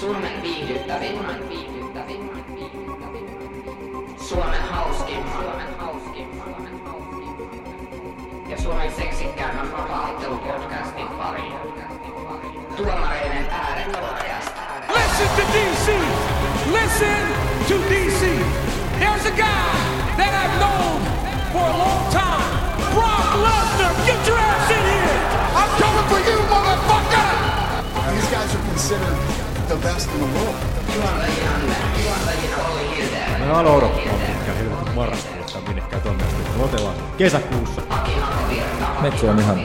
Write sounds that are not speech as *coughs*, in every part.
Suomen viihdyttävimmän, viihdyttävimmän, viihdyttävimmän. Suomen hauskimman, Suomen hauskimman, Suomen hauskimman. Ja Suomen seksikkäämmän vapaa-ottelupodcastin pari. Tuomareiden ääretodcast. Listen to DC. Listen to DC. There's a guy that I've known for a long time. Brock Lesnar, get your ass in here. I'm coming for you, motherfucker. And these guys are considered the best in the world. Juontajinamme, juontajina Olli Hildeä, Me alo odottaa pitkään helvetin marraskuussa minnekään tonne asti. Otellaan kesäkuussa. Metsä on ihan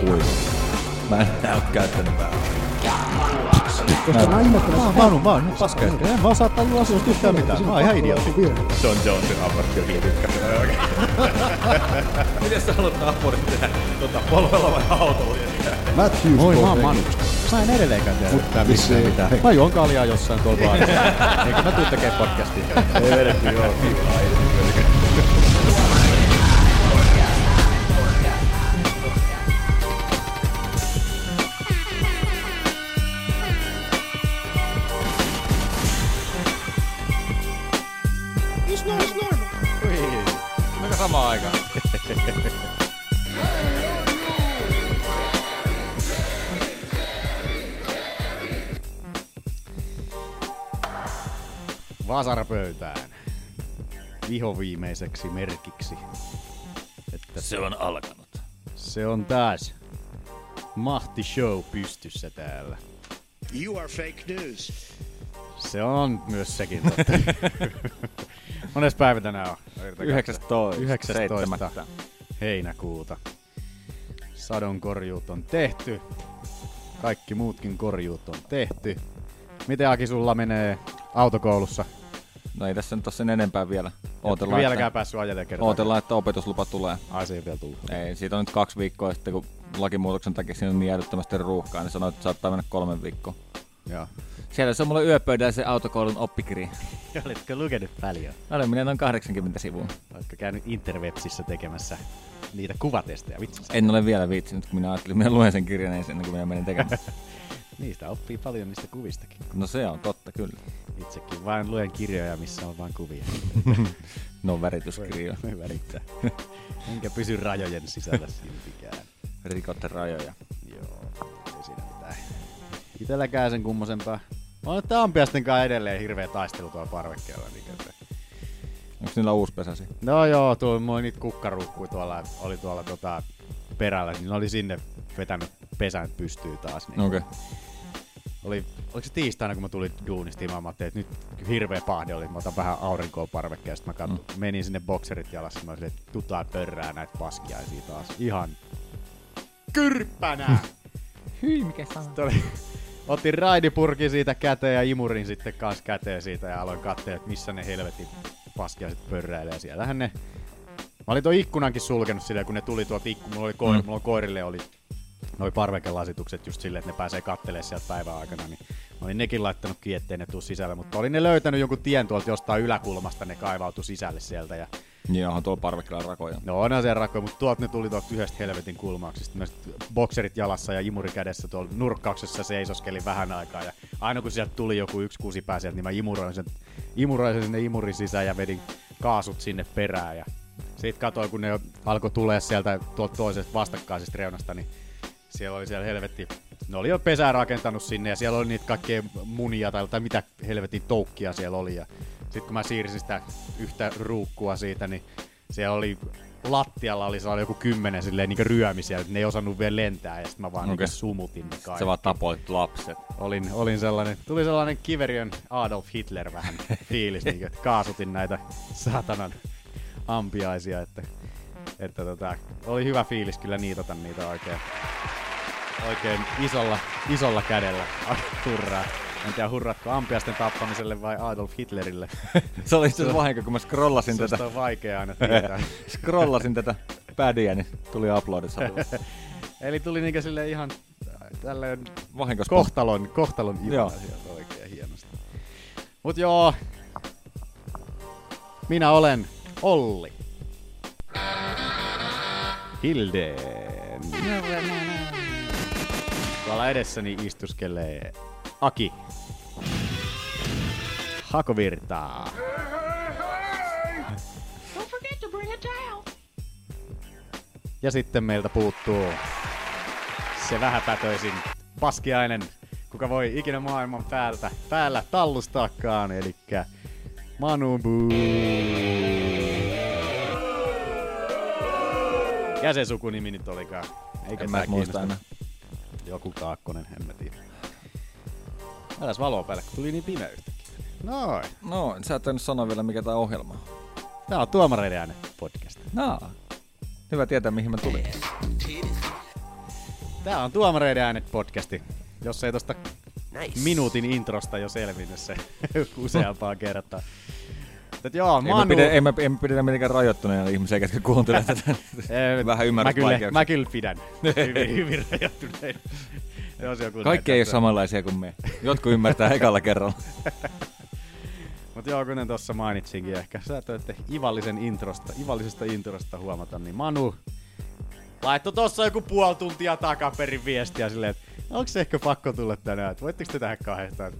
kuiva. Mä en käyttänyt ja Manu Laaksonen. Koska mä ihmettelen, mä oon, mä oon, mä oon nyt paska. En mä osaa tajua asioista yhtään mitään. Mä oon ihan idiootti. John Jonesin abortti tykkäsin oikein. Miten sä haluat abortin tehdä tota, polvella vai autolla? Matthews Moi, mä oon. Manu. Mä en edelleenkään tiedä yhtään vissiin- mistään mitään. Mä juon kaljaa jossain tuolla baarissa. Eikä mä tuu tekee podcastia. Ei vedetty joo, Vasarapöytään. Vihoviimeiseksi merkiksi. Että Se on alkanut. se on taas mahti show pystyssä täällä. You are fake news. Se on myös sekin totta. *laughs* Mones päivä tänään on? Yritetään 19. 19. heinäkuuta. Sadon korjuut on tehty. Kaikki muutkin korjuut on tehty. Miten Aki sulla menee autokoulussa? No ei tässä nyt ole sen enempää vielä. Ootella, Ootellaan, vieläkään että, päässyt ajelemaan kertaa. ootellaan, että opetuslupa tulee. Ai se ei vielä tullut. Ei, siitä on nyt kaksi viikkoa sitten, kun lakimuutoksen takia siinä on niin jäädyttömästi ruuhkaa, niin sanoit, että saattaa mennä kolme viikkoa. Joo. Siellä se on mulla yöpöydällä se autokoulun oppikirja. *laughs* Olitko lukenut paljon? Olen minä noin 80 sivua. Oletko käynyt interwebsissä tekemässä niitä kuvatestejä? Vitsi. En ole vielä viitsinyt, kun minä ajattelin, että minä luen sen kirjan ensin, ennen kuin minä menen tekemään. *laughs* Niistä oppii paljon niistä kuvistakin. No se on totta, kyllä. Itsekin vain luen kirjoja, missä on vain kuvia. *laughs* No värityskirja. Voi välittää. Enkä pysy rajojen sisällä siltikään. Rikotte rajoja. Joo, ei siinä mitään. Itelläkään sen kummosempaa. On nyt ampiasten kanssa edelleen hirveä taistelu tuolla parvekkeella. Niin. Onko niillä uusi pesäsi? No joo, tuo moi niitä kukkaruukkuja tuolla, oli tuolla tota, perällä, niin oli sinne vetänyt pesän pystyy taas. Niin Okei. Okay. Oli, oliko se tiistaina, kun mä tulin duunista mä ajattelin, että nyt hirveä pahde oli, mä otan vähän aurinkoa parvekkeen, sitten mä katso, mm. menin sinne bokserit jalassa, mä olin että tutaa pörrää näitä paskiaisia taas. Ihan kyrppänä! *laughs* Hyi, mikä sana. Oli, otin raidipurki siitä käteen ja imurin sitten kanssa käteen siitä ja aloin katsoa, että missä ne helvetin paskiaiset pörräilee. Siellähän ne... Mä olin tuon ikkunankin sulkenut silleen, kun ne tuli tuolta ikku, mulla oli, koir, mm. mulla koirille oli noi parvekelasitukset just silleen, että ne pääsee kattelemaan sieltä päivän aikana, niin mä olin nekin laittanut kiinni, ettei ne tuu sisälle, mutta olin ne löytänyt jonkun tien tuolta jostain yläkulmasta, ne kaivautui sisälle sieltä ja Niin onhan tuolla parvekkeella rakoja. No onhan se rakko, mutta tuolta ne tuli tuolta yhdestä helvetin kulmauksesta. Mä bokserit jalassa ja imuri kädessä tuolla nurkkauksessa seisoskelin vähän aikaa. Ja aina kun sieltä tuli joku yksi kusipää sieltä, niin mä imuroin sen, imuroin sen sinne imurin sisään ja vedin kaasut sinne perään. Ja sit katsoin, kun ne alkoi tulee sieltä tuolta toisesta vastakkaisesta reunasta, niin siellä oli siellä helvetti, ne oli jo pesää rakentanut sinne ja siellä oli niitä kaikkea munia tai, tai mitä helvetin toukkia siellä oli. Ja sitten kun mä siirsin sitä yhtä ruukkua siitä, niin siellä oli lattialla oli sellainen joku kymmenen silleen niin ryömisiä, että ne ei osannut vielä lentää ja sitten mä vaan okay. niin sumutin ne kaikki. Sä vaan tapoit lapset. Olin, olin sellainen, tuli sellainen kiveriön Adolf Hitler vähän *laughs* fiilis, niin, että kaasutin näitä saatanan ampiaisia, että, että tota, oli hyvä fiilis kyllä niitata niitä oikein, oikein isolla, isolla kädellä. *laughs* Hurraa. En tiedä, hurratko ampiasten tappamiselle vai Adolf Hitlerille. *laughs* Se oli itse vahinko, kun mä scrollasin Se tätä, on vaikea aina tietää. *laughs* scrollasin tätä pädiä, niin tuli uploadit Eli tuli niinkö sille ihan äh, tälleen Vahinko kohtalon, kohtalon sieltä oikein hienosti. Mut joo, minä olen Olli. Hildeen. Tuolla edessäni istuskelee Aki. Hakovirtaa. Ja sitten meiltä puuttuu se vähäpätöisin paskiainen, kuka voi ikinä maailman päältä, päällä tallustaakaan, eli Manu Ja se sukunimi nyt olikaan. Eikä En mä muista kiinnosta. Joku kaakkonen, en mä tiedä. Älä valoa päälle, kun tuli niin pimeä yhtäkkiä. Noin. No, sä et nyt sanoa vielä mikä tää ohjelma on. Tää on Tuomareiden äänen podcast. No. Hyvä tietää mihin mä tulin. Tää on Tuomareiden äänet podcasti. Jos ei tosta minuutin introsta jo selvinnyt se *laughs* useampaa kertaa. Mutta joo, Ei mä, Manu... pidä, ei, mä, ei mä pidetä mitenkään rajoittuneena ihmisiä, ketkä kuuntelee tätä. Vähän mä kyllä, vaikeuksia. mä kyllä pidän. hyvin, hyvin joku Kaikki ei ole samanlaisia kuin me. Jotkut ymmärtää ekalla kerralla. Mut joo, kuten tuossa mainitsinkin, ehkä sä toitte ivallisen introsta, ivallisesta introsta huomata, niin Manu laittoi tossa joku puoli tuntia takaperin viestiä silleen, että onko se ehkä pakko tulla tänään, että voitteko te tähän kahdestaan?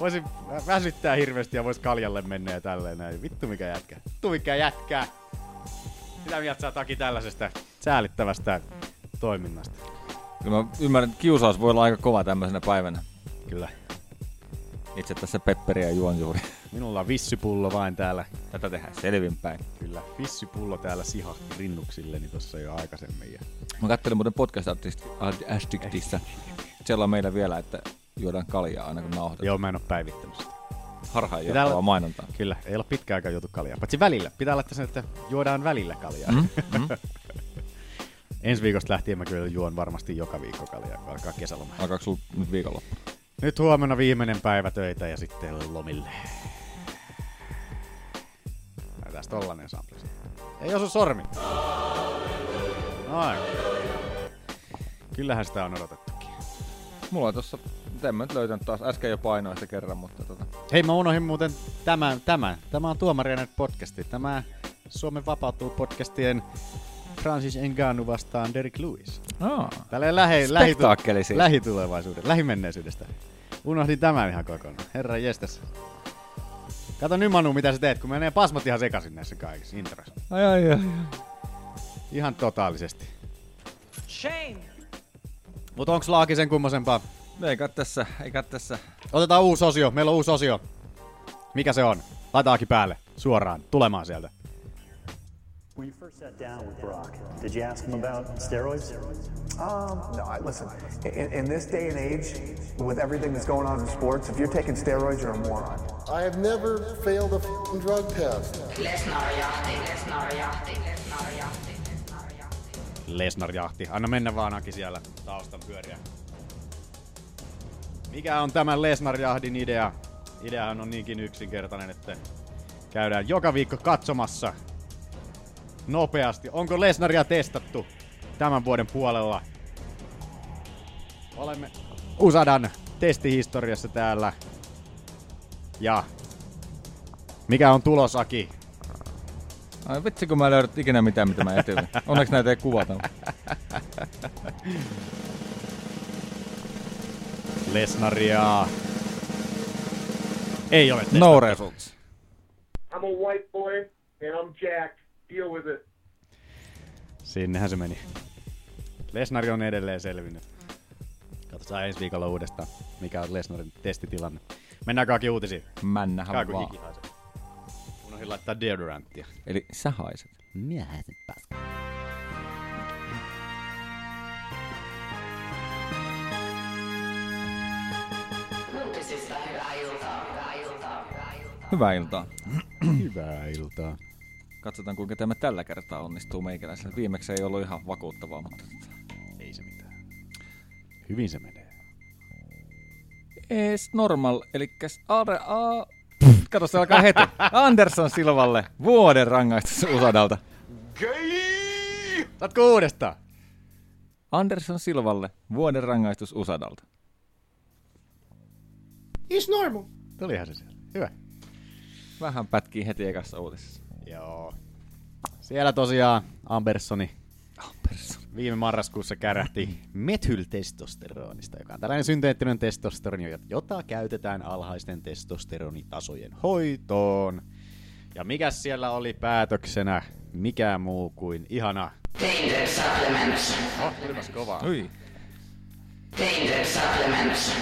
Voisin vä- väsyttää hirveästi ja vois kaljalle mennä ja tälleen näin. Vittu mikä jätkä. Vittu mikä jätkä. Mitä mieltä sä Taki tällaisesta säälittävästä toiminnasta? Kyllä mä ymmärrän, että kiusaus voi olla aika kova tämmöisenä päivänä. Kyllä. Itse tässä pepperiä juon juuri. Minulla on vissypullo vain täällä. Tätä tehdään selvinpäin. Kyllä, vissypullo täällä sihahti rinnuksilleni tuossa jo aikaisemmin. Ja Mä katselin muuten podcast Addictissa. Siellä on meillä vielä, että juodaan kaljaa aina kun nauhoitetaan. Joo, mä en oo päivittänyt sitä. Harhaan johtavaa olla- mainontaa. Kyllä, ei ole pitkään aikaa juotu kaljaa. Paitsi välillä. Pitää laittaa sen, että juodaan välillä kaljaa. Mm, mm. *laughs* Ensi viikosta lähtien mä kyllä juon varmasti joka viikko kaljaa, kun alkaa kesäloma. Alkaako sulla nyt viikonloppu? Nyt huomenna viimeinen päivä töitä ja sitten lomille. Laitetaan tollanen sampli siihen. Ei osu sormi. Noin. Kyllähän sitä on odotettukin. Mulla on tossa, en mä nyt löytänyt taas, äsken jo painoin sitä kerran, mutta tota, Hei, mä unohdin muuten tämän, tämän. Tämä on Tuomarien podcasti. Tämä Suomen vapautuu podcastien Francis Ngannou vastaan Derek Lewis. Aa. Tälleen lähi, Spektaakkeli siinä. lähitulevaisuuden, lähimenneisyydestä. Unohdin tämän ihan kokonaan. Herra jestas. Kato nyt Manu, mitä sä teet, kun menee pasmat ihan sekaisin näissä kaikissa introissa. ai, ai, ai. Ihan totaalisesti. Shame. Mutta onks Laaki sen kummosempaa? Eikä tässä, eikä tässä. Otetaan uusi osio, meillä on uusi osio. Mikä se on? Laitaakin päälle, suoraan, tulemaan sieltä. When you first sat down with Brock, did you ask him about steroids? Um, no, I, listen, in, in this day and age, with everything that's going on in sports, if you're taking steroids, you're a moron. I have never failed a f***ing drug test. Lesnar jahti, Lesnar jahti, Lesnar jahti, Lesnar jahti. Lesnar jahti. Anna mennä vaan Aki siellä taustan pyöriä. Mikä on tämän Lesnar jahdin idea? Ideahan on niinkin yksinkertainen, että käydään joka viikko katsomassa nopeasti. Onko Lesnaria testattu tämän vuoden puolella? Olemme Usadan testihistoriassa täällä. Ja mikä on tulos, Aki? Ai vitsi, kun mä en löydä ikinä mitään, mitä mä etsin. *laughs* Onneksi näitä ei kuvata. Lesnaria. Ei ole testattu. No results. I'm a white boy and I'm jacked. Deal with it. Sinnehän se meni. Lesnari on edelleen selvinnyt. Katsotaan ensi viikolla uudestaan, mikä on Lesnarin testitilanne. Mennään kaikki uutisiin. Männähän Kaaku vaan. hiki haisee. Unohdin laittaa deodoranttia. Eli sä haiset. Minä haisen paska. Uutisista hyvää iltaa, hyvää iltaa, hyvää iltaa. Katsotaan kuinka tämä tällä kertaa onnistuu meikäläisellä. Viimeksi ei ollut ihan vakuuttavaa, mutta tota, Ei se mitään. Hyvin se menee. Es normal, eli Are, a, kato se alkaa heti. Anderson Silvalle vuoden rangaistus Usadalta. Saatko uudestaan? Anderson Silvalle vuoden rangaistus Usadalta. It's normal. Tulihan se siellä. Hyvä. Vähän pätkii heti ekassa uutisessa. Joo. Siellä tosiaan Ambersoni Anderson. viime marraskuussa kärähti methyltestosteronista, joka on tällainen synteettinen testosteroni, jota käytetään alhaisten testosteronitasojen hoitoon. Ja mikä siellä oli päätöksenä? Mikä muu kuin ihana... Tainted supplements. Oh, tulipas kovaa. Ui. Tainted supplements.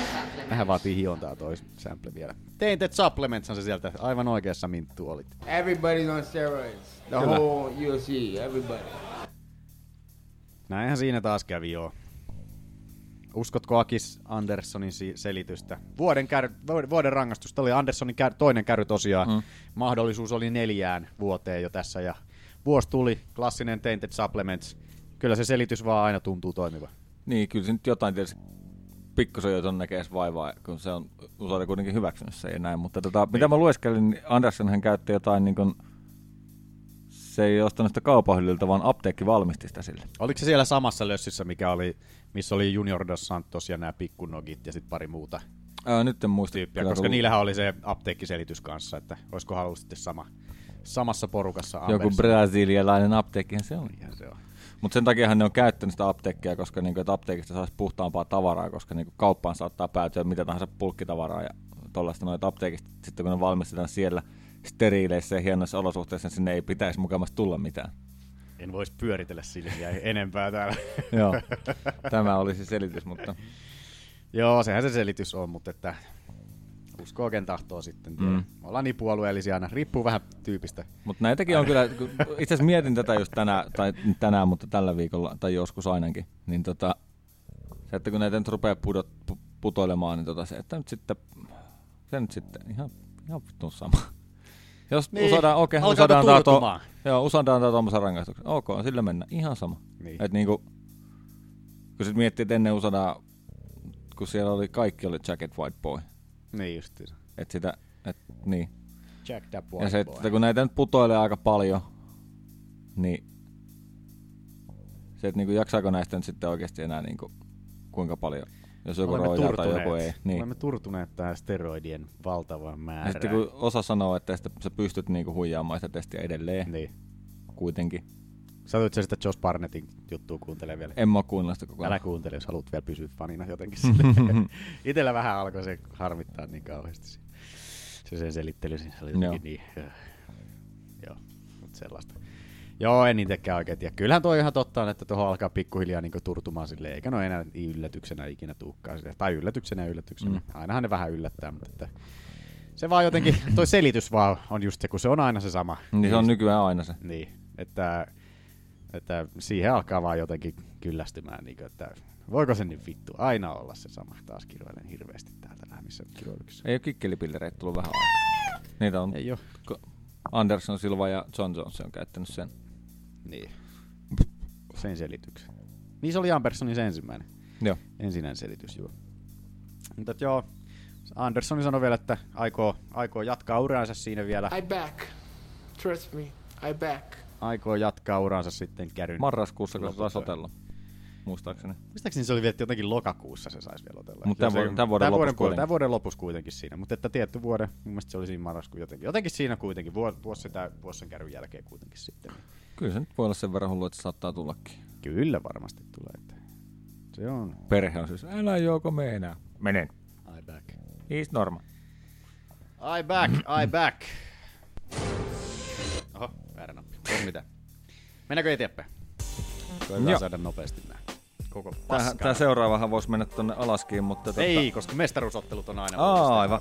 Vähän vaatii hiontaa toi sample vielä. Tainted Supplements on se sieltä. Aivan oikeassa Minttu olit. Everybody's on steroids. The Kyllä. whole UFC, everybody. Näinhän siinä taas kävi joo. Uskotko Akis Anderssonin si- selitystä? Vuoden, kär, vuoden- vuoden rangaistus. Tämä oli Anderssonin kär, toinen käry tosiaan. Mm. Mahdollisuus oli neljään vuoteen jo tässä ja vuosi tuli. Klassinen Tainted Supplements. Kyllä se selitys vaan aina tuntuu toimiva. Niin, kyllä se nyt jotain tietysti pikkusen jo ton näkee vaivaa, kun se on usein kuitenkin hyväksynyt se ja näin. Mutta tota, mitä mä lueskelin, niin Anderson hän käytti jotain niin kuin, se ei ostanut sitä kaupahyllyltä, vaan apteekki valmisti sitä sille. Oliko se siellä samassa lössissä, mikä oli, missä oli Junior Dos Santos ja nämä pikkunogit ja sitten pari muuta Ää, nyt en muista. tyyppiä, koska niillähän oli se apteekkiselitys kanssa, että olisiko halunnut sitten sama, samassa porukassa Joku brasilialainen apteekki se on. Ja se on. Mutta sen takia ne on käyttänyt sitä apteekkia, koska niinku, että apteekista saisi puhtaampaa tavaraa, koska niinku, kauppaan saattaa päätyä mitä tahansa pulkkitavaraa ja tuollaista noita apteekista. Sitten kun ne valmistetaan siellä steriileissä ja hienoissa olosuhteissa, niin sinne ei pitäisi mukamassa tulla mitään. En voisi pyöritellä silmiä enempää täällä. Joo, *laughs* tämä oli se selitys, mutta Joo, sehän se selitys on, mutta että uskoo ken tahtoo sitten. Tiedä. Mm. Me ollaan niin puolueellisia aina, riippuu vähän tyypistä. Mutta näitäkin on kyllä, itse asiassa mietin tätä just tänään, tai tänään, mutta tällä viikolla, tai joskus ainakin, niin tota, se, että kun näitä nyt rupeaa pudot, pu, putoilemaan, niin tota se, että nyt sitten, se nyt sitten ihan, ihan vittu sama. Jos Niin, usataan, okei, okay, alkaako usataan antaa, turtumaan? joo, usataan antaa tuommoisen rangaistuksen. Ok, sillä mennään, ihan sama. Niin. Et niinku, kun sit miettii, että ennen usataan, kun siellä oli, kaikki oli Jacket White Boy. Niin justiinsa. Et sitä, et, niin. Jack Dap Ja se, White Boy. että kun näitä nyt putoilee aika paljon, niin se, että niinku jaksaako näistä nyt sitten oikeasti enää niinku, kuinka paljon, jos joku Olemme roidaa tai joku ei. Niin. Olemme turtuneet tähän steroidien valtavaan Ja määrään. sitten kun osa sanoo, että sä pystyt niinku huijaamaan sitä testiä edelleen, Niin. kuitenkin. Sä sitä Josh Barnettin juttua kuuntelemaan vielä? En mä oo kuunnellut sitä koko ajan. Älä kuuntele, jos haluat vielä pysyä fanina jotenkin. *laughs* Itellä vähän alkoi se harmittaa niin kauheasti. se- Se sen selittely, siinä se oli jotenkin niin... äh, Joo, mutta sellaista. Joo, en itsekään oikein tiedä. Kyllähän toi ihan totta on, että tuohon alkaa pikkuhiljaa niin turtumaan silleen, eikä no enää yllätyksenä ikinä tuukkaan. silleen. Tai yllätyksenä yllätyksenä. Mm. Ainahan ne vähän yllättää, mutta että se vaan jotenkin, *laughs* toi selitys vaan on just se, kun se on aina se sama. Niin se on nykyään aina se. Niin, että, että siihen alkaa vaan jotenkin kyllästymään, niin kuin, että voiko se nyt vittu aina olla se sama. Taas kiroilen hirveästi täältä lähmissä kiroiluksessa. Ei ole kikkelipillereitä tullut vähän aikaa. Niitä on Ei ko- Anderson Silva ja John Jones on käyttänyt sen. Niin. Sen selityksen. Niin se oli Ambersonin se ensimmäinen. Joo. Ensinen selitys, joo. Mutta joo, Andersson sanoi vielä, että aikoo, aikoo jatkaa uraansa siinä vielä. I back. Trust me, I back. Aikoo jatkaa uraansa sitten käryn. Marraskuussa, kun se loppuun. otella. Muistaakseni. Muistaakseni se oli vielä jotenkin lokakuussa se saisi vielä otella. Mut Kyllä tämän vuoden- tämän vuoden lopussa puolella- kuitenkin. Tämän vuoden lopussa kuitenkin siinä. Mutta että tietty vuoden, mun mielestä se oli siinä marraskuun jotenkin. Jotenkin siinä kuitenkin, vuosi, vuosi sitä vuosi sen kärryn jälkeen kuitenkin sitten. Kyllä se nyt voi olla sen verran hullu, että se saattaa tullakin. Kyllä varmasti tulee. Että se on. Perhe on siis, älä joko me enää. Menen. I back. Is norma. I back, I back. Oho, väärä nappi. On mitä. Mennäänkö eteenpäin? Koitetaan saada nopeasti nää. Koko paskaa. tää seuraavahan voisi mennä tonne alaskin, mutta... tota- Ei, koska mestaruusottelut on aina Aa, aivan.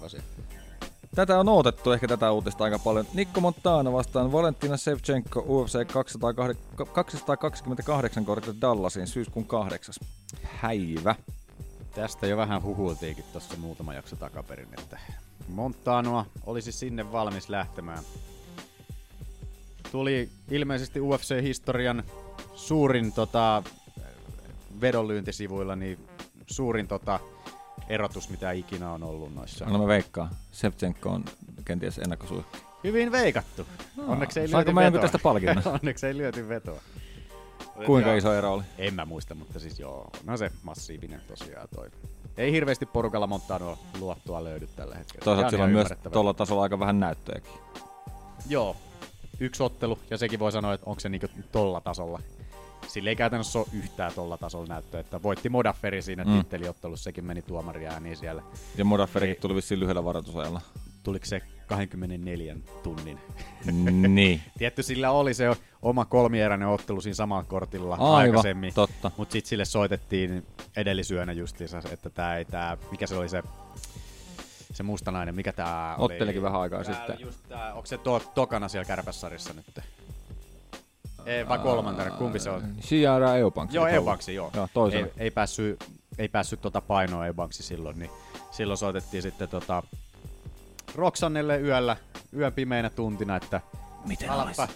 Tätä on odotettu ehkä tätä uutista aika paljon. Nikko Montana vastaan Valentina Shevchenko UFC 208 228 kortti Dallasin syyskuun kahdeksas päivä. Tästä jo vähän huhuiltiinkin tuossa muutama jakso takaperin, että Montanoa olisi sinne valmis lähtemään. Tuli ilmeisesti UFC-historian suurin tota, vedonlyyntisivuilla, niin suurin tota, erotus, mitä ikinä on ollut noissa. Anna mä veikkaa. Shevchenko on kenties ennakkosuihku. Hyvin veikattu. Onneksi ei lyöty vetoa. tästä palkinnon? *laughs* Onneksi ei lyöty vetoa. Kuinka Joo. iso ero oli? En mä muista, mutta siis joo, no se massiivinen tosiaan toi. Ei hirveästi porukalla Montanoa luottua löydy tällä hetkellä. Toisaalta sillä on myös tuolla tasolla aika vähän näyttöäkin. Joo, yksi ottelu, ja sekin voi sanoa, että onko se niinku tolla tasolla. sillä ei käytännössä ole yhtään tolla tasolla näyttöä, että voitti Modaferi siinä Mm. mm. titteliottelussa, sekin meni tuomariääniin siellä. Ja Modaferikin tuli vissiin lyhyellä varoitusajalla. Tuliko se 24 tunnin? niin. *laughs* Tietty sillä oli se oma kolmieräinen ottelu siinä samalla kortilla Aivan, aikaisemmin. totta. Mutta sitten sille soitettiin edellisyönä justiinsa, että tämä ei tää, mikä se oli se, se mustanainen, mikä tää oli? Ottelikin vähän aikaa Tää sitten. Just tää, onko se to, tokana siellä kärpässarissa nyt? Ei, vai kolmantena, kumpi se on? Shiara Eubanks. Joo? Eubanksi, joo. Joo, toisena. Ei, ei päässyt, ei päässyt tota painoa Eubanksi silloin, niin silloin soitettiin sitten tota Roxannelle yöllä, yön pimeinä tuntina, että Miten alappa,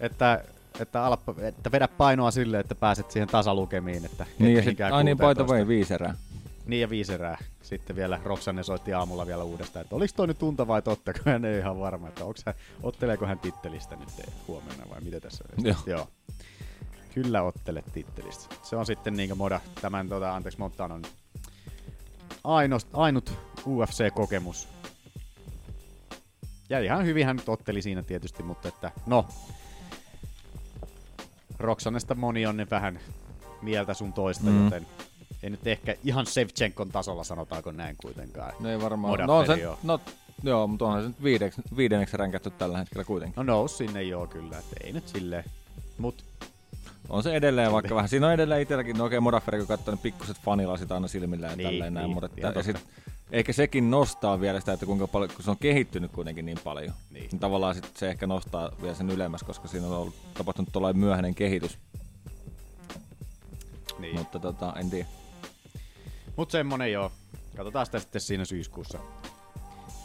että, että, alappa, että vedä painoa sille, että pääset siihen tasalukemiin. Että et Niin, ja sit, ai niin, by the 16. Niin ja viisi erää. Sitten vielä Roxanne soitti aamulla vielä uudestaan, että oliko toi nyt tunta vai totta, kun hän ei ihan varma, että onks hän, otteleeko hän tittelistä nyt huomenna vai mitä tässä on. Joo. Joo. Kyllä ottelet tittelistä. Se on sitten niinkö moda, tämän tota, anteeksi Montanon ainut, ainut UFC-kokemus. Ja ihan hyvin hän nyt otteli siinä tietysti, mutta että no, Roxannesta moni on ne vähän mieltä sun toista, mm. joten ei nyt ehkä ihan Sevchenkon tasolla sanotaanko näin kuitenkaan. No ei varmaan. No on se, on. no, joo, mutta onhan se nyt viideksi, viidenneksi ränkätty tällä hetkellä kuitenkin. No nous sinne joo kyllä, että ei nyt silleen. Mut On se edelleen vaikka vähän. Siinä on edelleen itselläkin, no okei, okay, Modaferi, kun katsoo, niin pikkuset fanilasit aina silmillä ja Niin, tälleen näin, niin, mutta että, ja sit, ehkä sekin nostaa vielä sitä, että kuinka paljon, kun se on kehittynyt kuitenkin niin paljon. Niin. niin tavallaan sit se ehkä nostaa vielä sen ylemmäs, koska siinä on ollut, tapahtunut tuollainen myöhäinen kehitys. Niin. Mutta tota, en tiedä. Mut semmonen joo. Katsotaan sitä sitten siinä syyskuussa.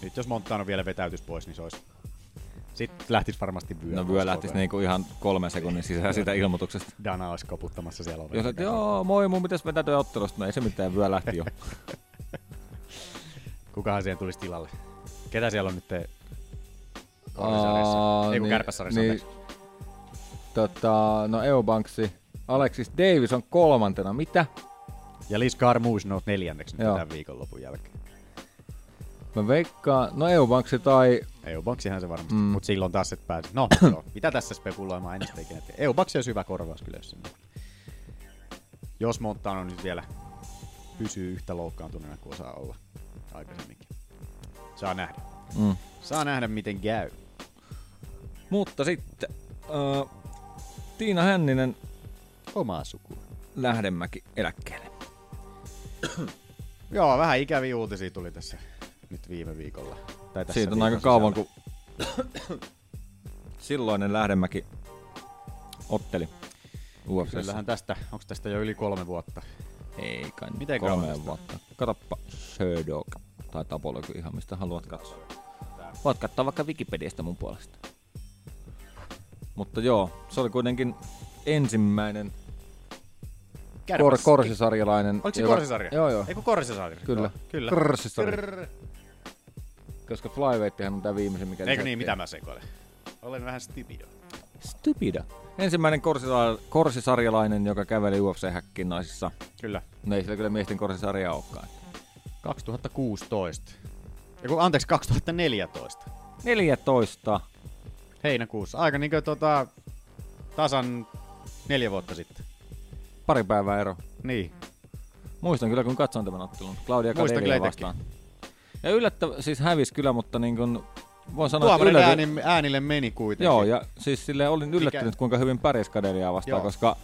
Nyt jos Montano vielä vetäytys pois, niin se olisi... Sitten lähtis varmasti vyö. No vyö lähtisi niinku ihan kolmen sekunnin sisään siitä ilmoituksesta. Dana olisi koputtamassa siellä ovella. Jos et, joo, moi, mun pitäisi vetäytyä ottelusta. No ei se mitään, vyö lähti jo. *laughs* Kukahan siihen tulisi tilalle? Ketä siellä on nyt te... Korisarjassa? Ei kun kärpäsarjassa, niin, tota, no Eubanksi. Alexis Davis on kolmantena. Mitä? Ja Liz Carmouche nousi neljänneksi nyt Joo. tämän viikonlopun jälkeen. Mä veikkaan, no Eubanksi tai... Eubanksihan se varmasti, Mm. mutta silloin taas et pääse. No, joo. *coughs* mitä tässä spekuloimaan, en sitä ikinä. Eubanksi olisi hyvä korvaus kyllä, jos sinne. Jos Montano nyt vielä pysyy yhtä loukkaantuneena kuin osaa olla aikaisemminkin. Saa nähdä. Mm. Saa nähdä, miten käy. Mutta sitten uh, Tiina Hänninen Omaa sukua. Lähdemäki eläkkeelle. *coughs* Joo, vähän ikäviä uutisia tuli tässä nyt viime viikolla. Tai tässä Siitä on aika kauan, kun *coughs* silloinen Lähdemäki otteli UFCssä. Kyllähän tästä, onko tästä jo yli kolme vuotta? Ei kai nyt Miten kauan kolme vuotta. Katoppa Sherdog tai Tapology ihan mistä haluat katsoa. Voit katsoa vaikka Wikipediasta mun puolesta. Mutta joo, se oli kuitenkin ensimmäinen kor- korsisarjalainen. Oliko se joka- korsisarja? Joo, joo. Ei kun korsisarja. Kyllä. Kyllä. Korsisarja. Koska Flyweighttihan on tää viimeisin, mikä Eikö niin, mitä mä sekoilen? Olen vähän stupido. Stupida. Ensimmäinen korsisa- korsisarjalainen, joka käveli UFC-häkkiin naisissa. Kyllä. No ei sillä kyllä miesten korsisarjaa olekaan. 2016. Eiku, anteeksi, 2014. 14. Heinäkuussa. Aika niinkö tota, tasan neljä vuotta sitten. Pari päivää ero. Niin. Muistan kyllä, kun katsoin tämän ottelun. Claudia kyllä vastaan. Ja yllättävä, siis hävisi kyllä, mutta niin kuin, voin sanoa, Tuomarin että ääni, äänille meni kuitenkin. Joo, ja siis sille olin Mikä- yllättynyt, kuinka hyvin pärjäs Kadeliaa vastaan, Joo. koska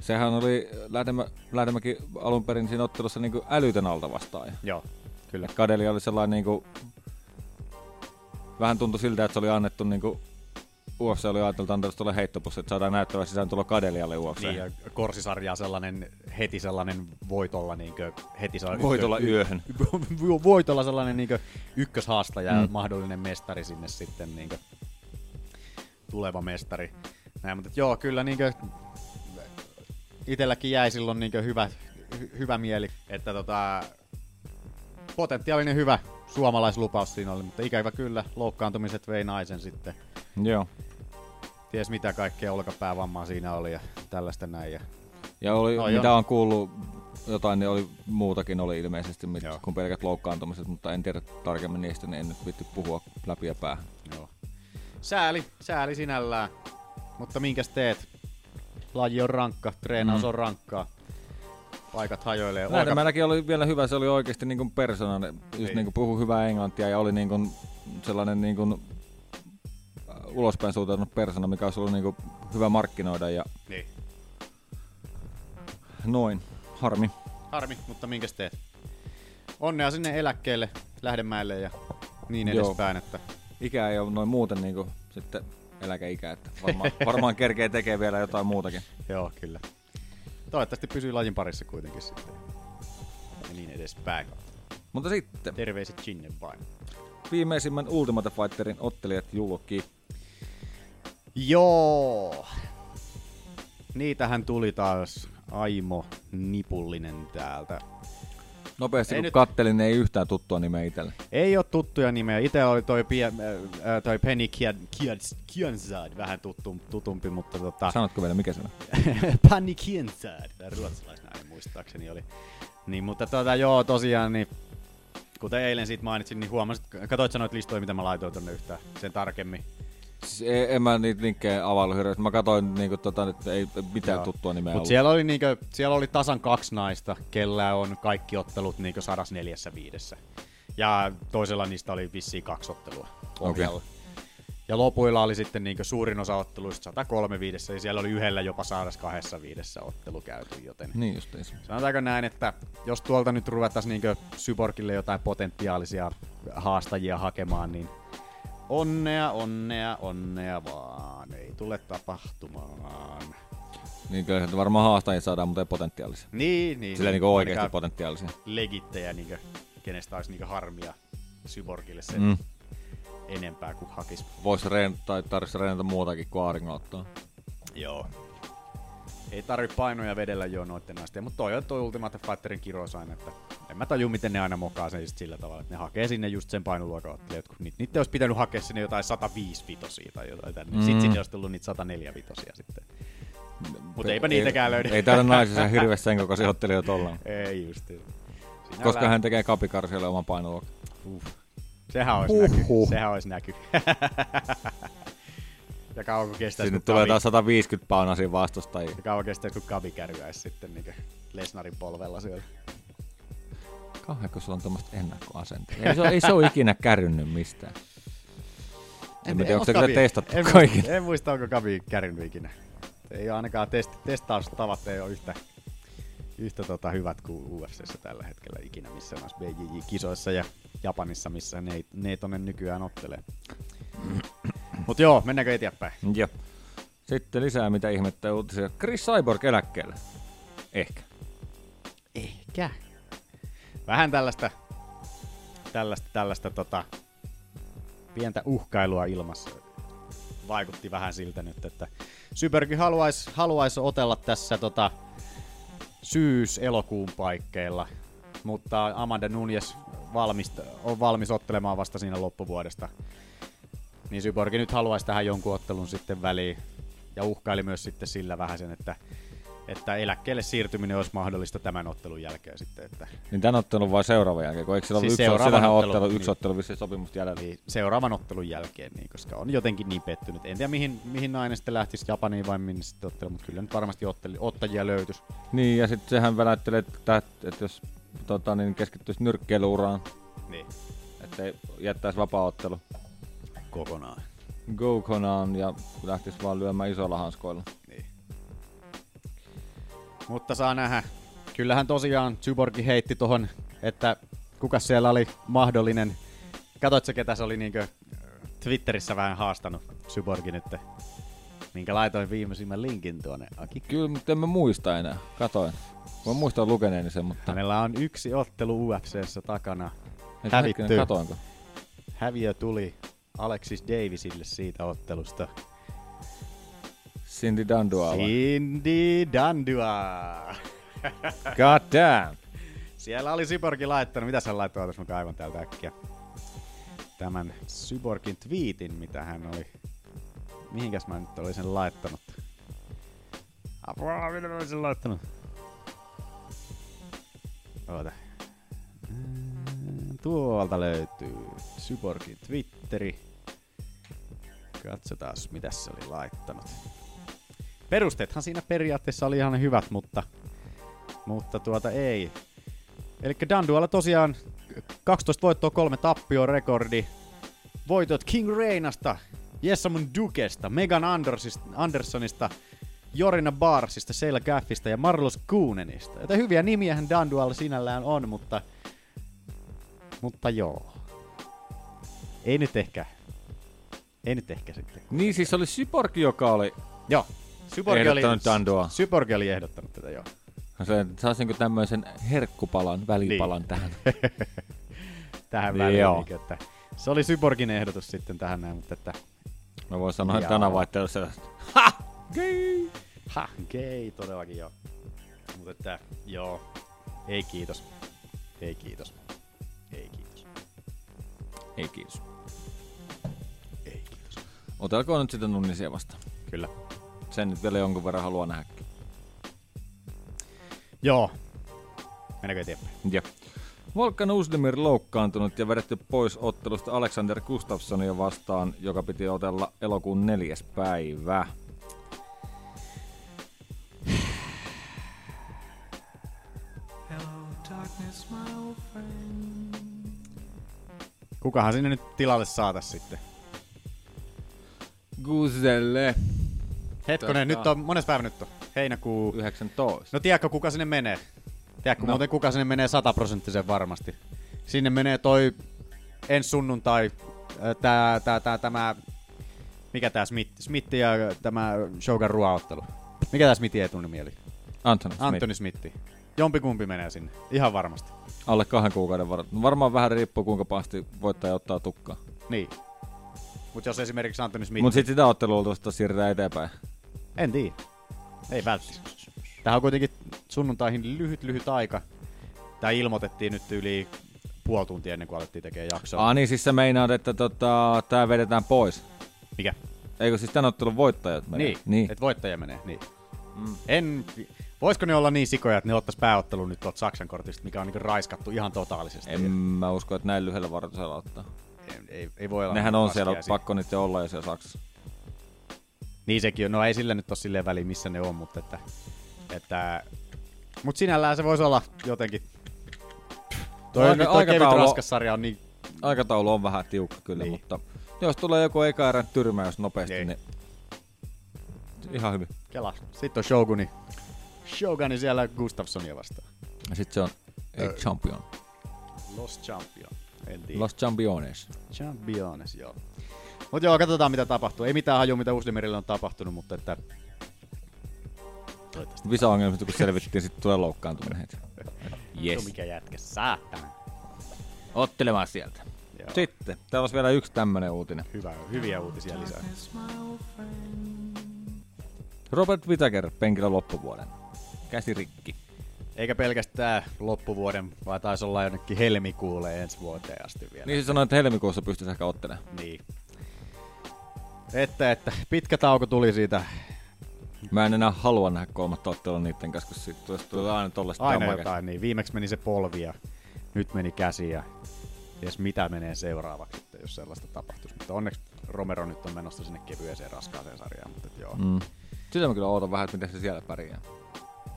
sehän oli Lähdemä, Lähdemäki alun perin siinä ottelussa niin kuin älytön alta vastaan. Joo, kyllä. Kadelia oli sellainen niin kuin, vähän tuntui siltä, että se oli annettu niin kuin, UFC oli ajateltu, antaisi tuolle heittopussi, että saadaan näyttävä sisään tulla Kadelialle UFC. Niin, ja korsisarjaa sellainen, heti sellainen voitolla, niinkö, heti sellainen Voitolla ykkös- yöhön. *laughs* voitolla sellainen niinkö, ykköshaastaja ja Mm. mahdollinen mestari sinne sitten niinkö, tuleva mestari. Näin, mutta joo, kyllä niinkö, itelläkin jäi silloin niinkö hyvä, hy, hyvä mieli, että tota, potentiaalinen hyvä suomalaislupaus siinä oli, mutta ikävä kyllä loukkaantumiset vei naisen sitten. Joo. Ties mitä kaikkea olkapäävammaa siinä oli ja tällaista näin. Ja Ja oli, No mitä on kuullut, jotain niin oli, muutakin oli ilmeisesti mit, kuin pelkät loukkaantumiset, mutta en tiedä tarkemmin niistä, niin en nyt vitti puhua läpi ja päähän. Joo. Sääli, sääli sinällään. Mutta minkäs teet? laji on rankka, treenaus Mm. on rankkaa. Paikat hajoilee. Lähdemälläkin oli vielä hyvä, se oli oikeasti niin kuin persona, just Niin. niin kuin puhui hyvää englantia ja oli niin kuin sellainen niin kuin ulospäin suuntautunut persona, mikä olisi ollut niin kuin hyvä markkinoida ja Niin. noin. Harmi. Harmi, mutta minkäs teet? Onnea sinne eläkkeelle, Lähdemäelle ja niin Joo. edespäin, että Ikä ei ole noin muuten niin kuin sitten eläkeikä, että varmaan, *laughs* varmaan kerkee tekee vielä jotain muutakin. Joo, kyllä. Toivottavasti pysyy lajin parissa kuitenkin sitten. Ja niin edespäin. Mutta sitten Terveiset sinne vain. viimeisimmän Ultimate Fighterin ottelijat julki. Joo. Niitähän tuli taas Aimo Nipullinen täältä. Nopeasti Ei kun nyt- kattelin, niin ei yhtään tuttua nimeä itselle. Ei ole tuttuja nimeä. Itse oli toi, pie, äh, toi Penny Kian- Kians- Kiansad vähän tuttu, tutumpi, mutta tota... Sanotko vielä, mikä se on? *laughs* Penny Kiansad, tämä ruotsalaisnainen muistaakseni oli. Niin, mutta tota, joo, tosiaan, niin kuten eilen siitä mainitsin, niin huomasit, katsoit sanoit listoja, mitä mä laitoin tonne yhtään sen tarkemmin. Siis ei- en mä niitä linkkejä availu hirveästi. Mä katsoin niinku tota, että ei mitään Joo. tuttua nimeä Mut ollut. siellä oli, niinkö, siellä oli tasan kaksi naista, kellä on kaikki ottelut niinkö 104 Ja toisella niistä oli vissiin kaksi ottelua ohjalla. Ja lopuilla oli sitten niinkö suurin osa otteluista 103 viidessä, ja siellä oli yhdellä jopa 102 viidessä ottelu käyty, joten Niin justiinsa. sanotaanko näin, että jos tuolta nyt ruvettaisiin niinkö Syborgille jotain potentiaalisia haastajia hakemaan, niin onnea, onnea, onnea vaan. Ei tule tapahtumaan. Niin kyllä se varmaan haastajia saadaan, mutta ei potentiaalisia. Niin, niin. Sillä niin. niinku oikeasti potentiaalisia. Legittejä, niinkö, kenestä olisi niinkö harmia Syborgille sen Mm. enempää kuin hakis. Voisi reen, tai tarvitsisi reenata muutakin kuin auringonottoa. Joo. Ei tarvi painoja vedellä jo noitten naisten, mutta toi on toi Ultimate Fighterin kirous aina, että en mä taju, miten ne aina mokaa sen just sillä tavalla, että ne hakee sinne just sen painoluokan ottelijat, kun niitä, niitä olisi pitänyt hakea sinne jotain 105 vitosia tai jotain tänne. Mm. Sitten sinne olisi tullut niitä 104 vitosia sitten. Mutta eipä niitäkään löydy. Ei täällä naisissa hirveästi sen kokoisia ottelijoita olla. Ei just. Siinä Koska vähän- hän tekee kapikarsiolle oman painoluokan. Uh. Sehän olisi Huhhuh. näky. Sehän olisi näky. *laughs* ja kauanko kestäisi, Sinne tulee Kavi- taas 150 paunaisia vastustajia. Ja kauan kestäisi, kun Kavi kärjäisi sitten niin Lesnarin polvella siellä. Kauhean, kun sulla on tuommoista ennakkoasentoa. Ei se, ei se ole ikinä kärrynyt mistään. En, mä tiedä, onko se testattu en, kaikki. muista, en muista, onko Kavi kärjynyt ikinä. Ei ole ainakaan test, testaustavat ei ole yhtä, yhtä tota hyvät kuin UFCssä tällä hetkellä ikinä missä näissä BJJ-kisoissa ja Japanissa, missä ne, ne tonne nykyään ottelee. Mut joo, mennäänkö eteenpäin? Joo. Sitten lisää mitä ihmettä uutisia. Chris Cyborg eläkkeelle. Ehkä. Ehkä. Vähän tällaista, tällaista, tällaista tota, pientä uhkailua ilmassa. Vaikutti vähän siltä nyt, että Sybergi haluaisi haluais otella tässä tota, syys-elokuun paikkeilla, mutta Amanda Nunes valmist, on valmis ottelemaan vasta siinä loppuvuodesta. Niin Syborgi nyt haluaisi tähän jonkun ottelun sitten väliin ja uhkaili myös sitten sillä vähän sen, että että eläkkeelle siirtyminen olisi mahdollista tämän ottelun jälkeen sitten. Että Niin tän ottelun vai seuraavan jälkeen? Kun eikö sillä Siis seuraavan ottelu- ottelu, yksi niin. ottelu vissiin sopimusta jäljellä? Niin, seuraavan ottelun jälkeen, niin, koska on jotenkin niin pettynyt. En tiedä mihin, mihin nainen sitten lähtisi Japaniin vai minne sitten ottelu, mutta kyllä nyt varmasti otteli, ottajia löytyisi. Niin, ja sitten sehän väläyttelee, että, että jos tota, niin keskittyisi nyrkkeilyuraan, Niin. ettei jättäisi vapaa-ottelu Kokonaan. Gokonaan ja lähtisi vaan lyömään isolla hanskoilla. Niin. Mutta saa nähdä. Kyllähän tosiaan Cyborgi heitti tohon, että kuka siellä oli mahdollinen. Katoitko ketä se oli niinkö Twitterissä vähän haastanut Cyborgi nyt? Minkä laitoin viimeisimmän linkin tuonne, Aki. Kyllä, mutta en mä muista enää. Katoin. Mä muistan lukeneeni sen, mutta... Hänellä on yksi ottelu UFCssä takana. Et Hävitty. hetkinen, katoinko? Häviö tuli Alexis Davisille siitä ottelusta. Cindy Dandua? Cindy Dandua. God damn! Siellä oli Syborgi laittanut, mitä hän laittoi, otas mä kaivan täältä äkkiä. Tämän Syborgin tweetin, mitä hän oli. Mihinkäs mä nyt olin sen laittanut? Apua, mitä mä olin sen laittanut? Oota. Mm, Tuolta löytyy Syborgin Twitteri. Katsotaan, mitä se oli laittanut. perusteethan siinä periaatteessa oli ihan hyvät, mutta, mutta tuota ei. Eli Dandualla tosiaan 12 voittoa, kolme tappio rekordi. Voitot King Reinasta, Jessamon Dukesta, Megan Andersonista, Jorina Barsista, Seila Gaffista ja Marlos Kuunenista. Joten hyviä nimiähän Dandualla sinällään on, mutta... Mutta joo. Ei nyt ehkä. Ei nyt ehkä sitten. Niin siis oli Syborg, joka oli Joo. Syborg oli, ehdottanut Dandua. Syborg oli ehdottanut tätä, joo. Se, saisinko tämmöisen herkkupalan, välipalan Niin. tähän? *laughs* Tähän Niin väliin. joo. Että se oli Syborgin ehdotus sitten tähän näin, mutta että... Mä voin sanoa, että tänä vaihtelussa Gay! Ha, gay, todellakin joo. Mutta että, joo. Ei kiitos. Ei kiitos. Ei kiitos. ei kiitos. Ei kiitos. Otelkoon nyt sitten Nunnisia vastaan. Kyllä. Sen nyt vielä jonkun verran haluaa nähdäkin. Joo. Mennäänkö eteenpäin? Ja. Volkan Uzdemir loukkaantunut ja vedetty pois ottelusta Alexander Gustafssonia vastaan, joka piti otella elokuun neljäs päivä. Kukahan sinne nyt tilalle saatas sitten? Guzelle. Hetkonen, nyt on, mones päivä nyt on? Heinäkuu... 19. No tiedätkö, kuka sinne menee? Tiedätkö No. muuten, kuka sinne menee sataprosenttisen varmasti? Sinne menee toi ensi sunnuntai, äh, tää, tää, tää, tämä, mikä tää Smith, Smith ja tämä Shogun ruoaottelu. Mikä tää Smithin etunimi oli? Anthony Smith. Anthony Smithi. Jompikumpi menee sinne, ihan varmasti. Alle kahden kuukauden varat. No varmaan vähän riippuu kuinka pahasti voittaja ottaa tukkaa. Niin. Mut jos esimerkiksi Anthony Smith... Mutta sitten sitä ottelua tuosta siirretään eteenpäin. En tiedä. Ei välttämättä. Tähän on kuitenkin sunnuntaihin lyhyt lyhyt aika. Tää ilmoitettiin nyt yli puoli tuntia ennen kuin alettiin tekemään jaksoa. Ah niin, siis sä meinaat, että tota, tää vedetään pois. Mikä? Eikö siis tän ottelun voittajat menee? Niin, niin. että voittaja menee, niin. Mm. En, voisiko ne olla niin sikoja, että ne ottais pääottelun nyt tuolta Saksan kortista, mikä on niinku raiskattu ihan totaalisesti? En mä usko, että näin lyhyellä varoitusella ottaa. Ei, ei, ei voi olla. Nehän on paskia siellä, siinä. pakko niiden olla jo siellä Saksassa. Niin sekin on. No ei sillä nyt ole silleen väliä, missä ne on, mutta että... että mut sinällään se voisi olla jotenkin... Toi, Aika- Aika, toi aikataulu- raskas sarja on niin... Aikataulu on vähän tiukka kyllä, niin. mutta jos tulee joku eka erän tyrmäys nopeasti, niin, niin ihan hyvin. Kela. Sitten on Shoguni. Shoguni siellä Gustafssonia vastaan. Ja sitten se on Ö. A Champion. Lost Champion. En tiedä. Los Championes. Championes, joo. Mut joo, katsotaan mitä tapahtuu. Ei mitään hajua, mitä Usdemirille on tapahtunut, mutta että... Toivottavasti. Visa-ongelmista kun selvittiin, sitten tulee loukkaantuminen heti. *laughs* Yes. Mikä jätkä, saatana. Ottelemaan sieltä. Joo. Sitten, täällä olisi vielä yksi tämmönen uutinen. Hyvä, hyviä uutisia lisää. Robert Whittaker penkillä loppuvuoden. Käsi rikki. Eikä pelkästään loppuvuoden, vaan taisi olla jonnekin helmikuulle ensi vuoteen asti vielä. Niin se sanoi, että helmikuussa pystyisi ehkä ottelemaan. Niin. Että, että pitkä tauko tuli siitä. Mä en enää halua nähdä kolmatta ottelua niiden kanssa, kun siitä tulee, tulee aina tollaista Aina jotain, niin viimeksi meni se polvi ja nyt meni käsi ja ties mitä menee seuraavaksi sitten, jos sellaista tapahtuisi. Mutta onneksi Romero nyt on menossa sinne kevyeseen raskaaseen sarjaan, mutta joo. Mm. Sitä mä kyllä ootan vähän, että miten se siellä pärjää.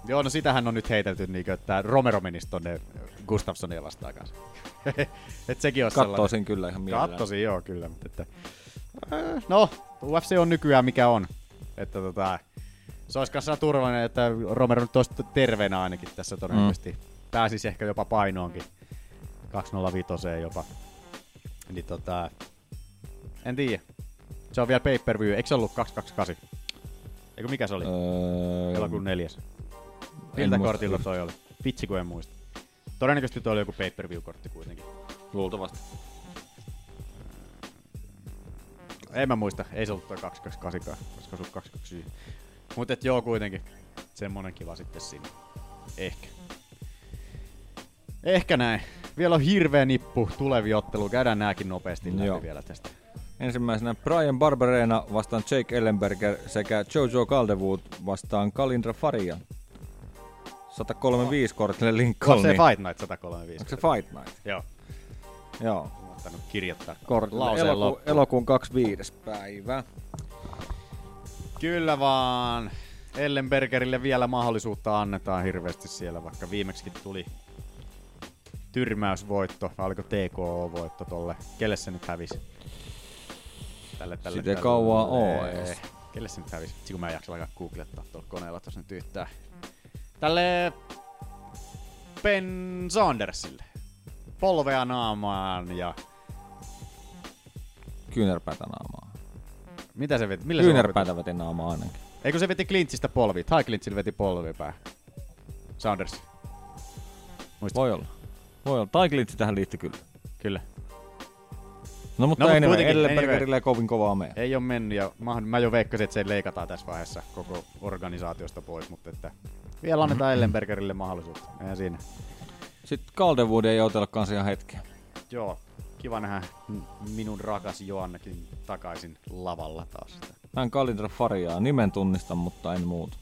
Joo, no sitähän on nyt heitelty, niin kuin, että Romero menisi tonne Gustafssonia vastaan kanssa. *laughs* Et sekin olisi Kattoisin kyllä ihan mielellään. Kattoisin, joo, kyllä. Mutta että, äh, no, UFC on nykyään mikä on. Että tota, se olisi kanssa turvallinen, että Romero nyt olisi terveenä ainakin tässä todennäköisesti. Mm. Pääsisi ehkä jopa painoonkin. 205 jopa. Niin tota, en tiedä. Se on vielä pay-per-view. Eikö se ollut 228? Eikö mikä se oli? Öö, Elokuun neljäs. Miltä kortilla toi oli? Vitsi kun en muista. Todennäköisesti toi oli joku pay-per-view-kortti kuitenkin. Luultavasti. En mä muista, ei se ollut toi 228, koska se ollut 229. Mut et joo kuitenkin. Semmonen kiva sitten sinne. Ehkä. Ehkä näin. Vielä on hirveä nippu tulevia ottelu. Käydään nääkin nopeasti läpi Joo. vielä tästä. Ensimmäisenä Brian Barberena vastaan Jake Ellenberger sekä Jojo Caldewood vastaan Kalindra Faria. 135 kortille On se Lincolniin. Fight Night 135. Onko se Fight Night? Joo. Joo. Unohtanut kirjoittaa Kortille eloku- elokuun 25. päivä. Kyllä vaan. Ellenbergerille vielä mahdollisuutta annetaan hirveästi siellä, vaikka viimeksi tuli tyrmäysvoitto, vai oliko TKO-voitto tolle. Kelle se nyt hävisi? Tälle, tälle, Sitä ei kauaa oo Ei. edes. Kelle se nyt hävisi? Vitsi, kun mä en jaksa alkaa googlettaa tuolla koneella tuossa nyt yhtään. Tälle Ben Saundersille. Polvea naamaan ja... Kyynärpäätä naamaa. Mitä se veti? Millä Kyynärpäätä veti naamaa ainakin. Eikö se veti Clinchistä polvi? Tai Clinchillä veti polvi. Saunders. Muista. Voi olla. Voi olla. Tai Glitsi tähän liittyy kyllä. Kyllä. No mutta No, ei kuitenkin, Ellenbergerille ei kovin kovaa mene. Ei ole mennyt ja mä, mä jo veikkasin, että se leikataan tässä vaiheessa koko organisaatiosta pois, mutta että vielä annetaan. Ellenbergerille mahdollisuutta. Eihän siinä. Sitten Calderwood ei otella kanssa ihan hetkeä. Joo, kiva nähdä minun rakas Joannakin takaisin lavalla taas. Mä en Kalindra Fariaa nimen tunnista, mutta en muuta.